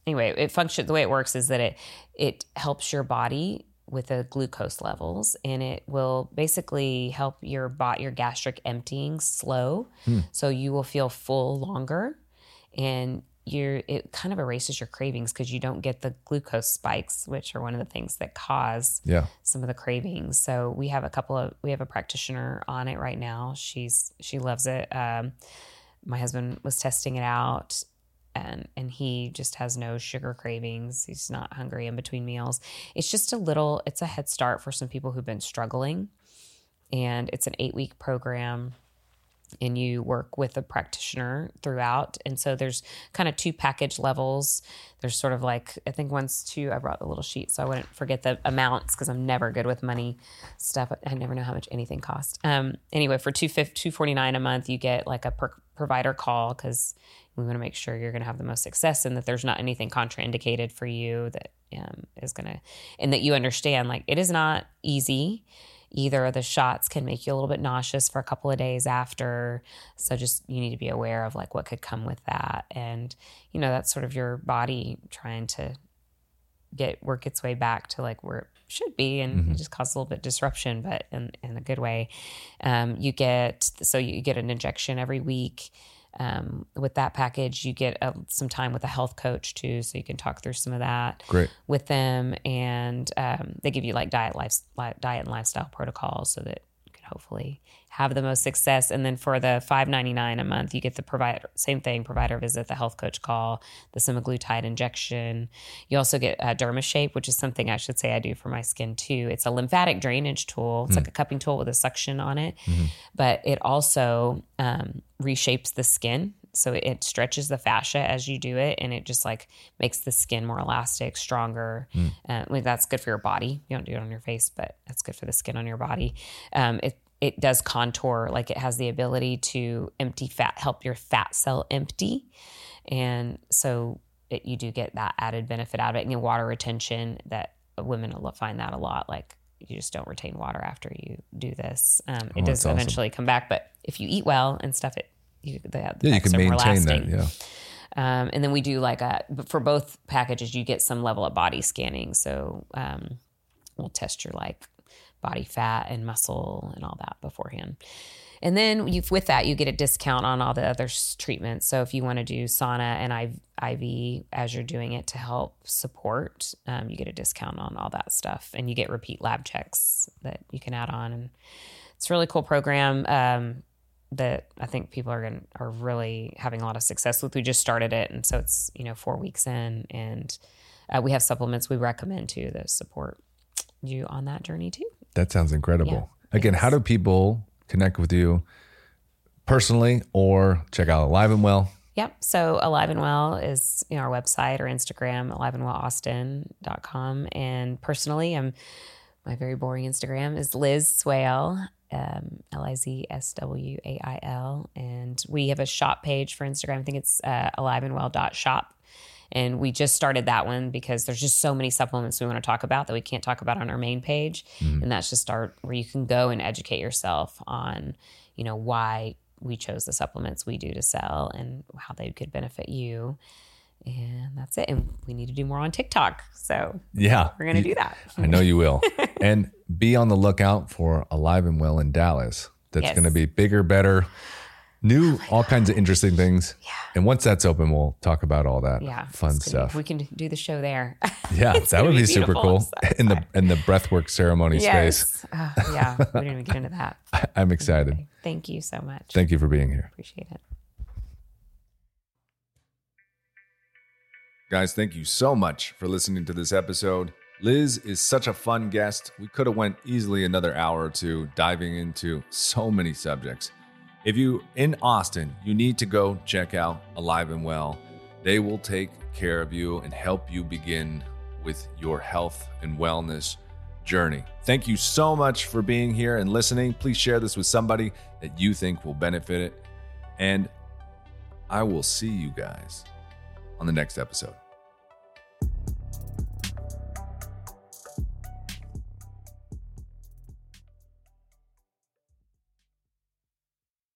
anyway, it functions. The way it works is that it it helps your body with the glucose levels and it will basically help your bot your gastric emptying slow. So you will feel full longer and you're it kind of erases your cravings because you don't get the glucose spikes which are one of the things that cause Yeah. some of the cravings. So we have a couple of we have a practitioner on it right now. She's she loves it. Um, my husband was testing it out and and he just has no sugar cravings. He's not hungry in between meals. It's just a little it's a head start for some people who've been struggling. And it's an eight week program and you work with a practitioner throughout. And so there's kind of two package levels. There's sort of like i think one's two i brought the little sheet so i wouldn't forget the amounts because i'm never good with money stuff. I never know how much anything costs. Um, anyway for 249 a month you get like a per- provider call because we want to make sure you're going to have the most success and that there's not anything contraindicated for you that um, is going to and that you understand like it is not easy. Either of the shots can make you a little bit nauseous for a couple of days after. So just you need to be aware of like what could come with that. And you know that's sort of your body trying to get work its way back to like where it should be and it just causes a little bit disruption but in, in a good way. Um, you get so you get an injection every week um, with that package you get uh, some time with a health coach too so you can talk through some of that Great. with them and um, they give you like diet life li- diet and lifestyle protocols so that hopefully have the most success. And then for the 599 a month you get the provider same thing provider visit the health coach call the semaglutide injection. You also get uh, dermashape which is something i should say i do for my skin too. It's a lymphatic drainage tool. It's like a cupping tool with a suction on it. But it also um, reshapes the skin so it stretches the fascia as you do it, and it just like makes the skin more elastic, stronger. Hmm. Uh, well, that's good for your body. You don't do it on your face, but that's good for the skin on your body. Um, it it does contour, like it has the ability to empty fat, help your fat cell empty, and so it, you do get that added benefit out of it. And your water retention that women will find that a lot, like you just don't retain water after you do this. Um, it Oh, does awesome. eventually come back, but if you eat well and stuff, it you, Yeah, you can maintain that. Yeah. Um, and then we do like a for both packages, you get some level of body scanning. So um, we'll test your like body fat and muscle and all that beforehand. And then with that, you get a discount on all the other treatments. So if you want to do sauna and IV as you're doing it to help support, um, you get a discount on all that stuff, and you get repeat lab checks that you can add on. And it's a really cool program um, that I think people are going are really having a lot of success with. We just started it, and so it's you know four weeks in, and uh, we have supplements we recommend too that support you on that journey too. That sounds incredible. Again, how do people connect with you personally or check out Alive and Well? Yep. So Alive and Well is you know, our website or Instagram, aliveandwellaustin.com. And personally, I'm my very boring Instagram is Liz Swail, um, L I Z S W A I L. And we have a shop page for Instagram. I think it's uh, aliveandwell.shop. And we just started that one because there's just so many supplements we want to talk about that we can't talk about on our main page. And that's just our where you can go and educate yourself on, you know, why we chose the supplements we do to sell and how they could benefit you. And that's it. And we need to do more on TikTok. So Yeah. we're going to do that. I know you will. and be on the lookout for Alive and Well in Dallas. That's Yes. going to be bigger, better, new, oh all kinds of interesting things. Yeah. And once that's open, we'll talk about all that Yeah. fun gonna be- stuff. we can do the show there. yeah, that would be, be super cool. In the in the breathwork ceremony space. yes. Oh, yeah. We didn't even get into that. I'm excited. Thank you so much. Thank you for being here. Appreciate it. Guys, thank you so much for listening to this episode. Liz is such a fun guest. We could have went easily another hour or two diving into so many subjects. If you in Austin, you need to go check out Alive and Well. They will take care of you and help you begin with your health and wellness journey. Thank you so much for being here and listening. Please share this with somebody that you think will benefit it. And I will see you guys on the next episode.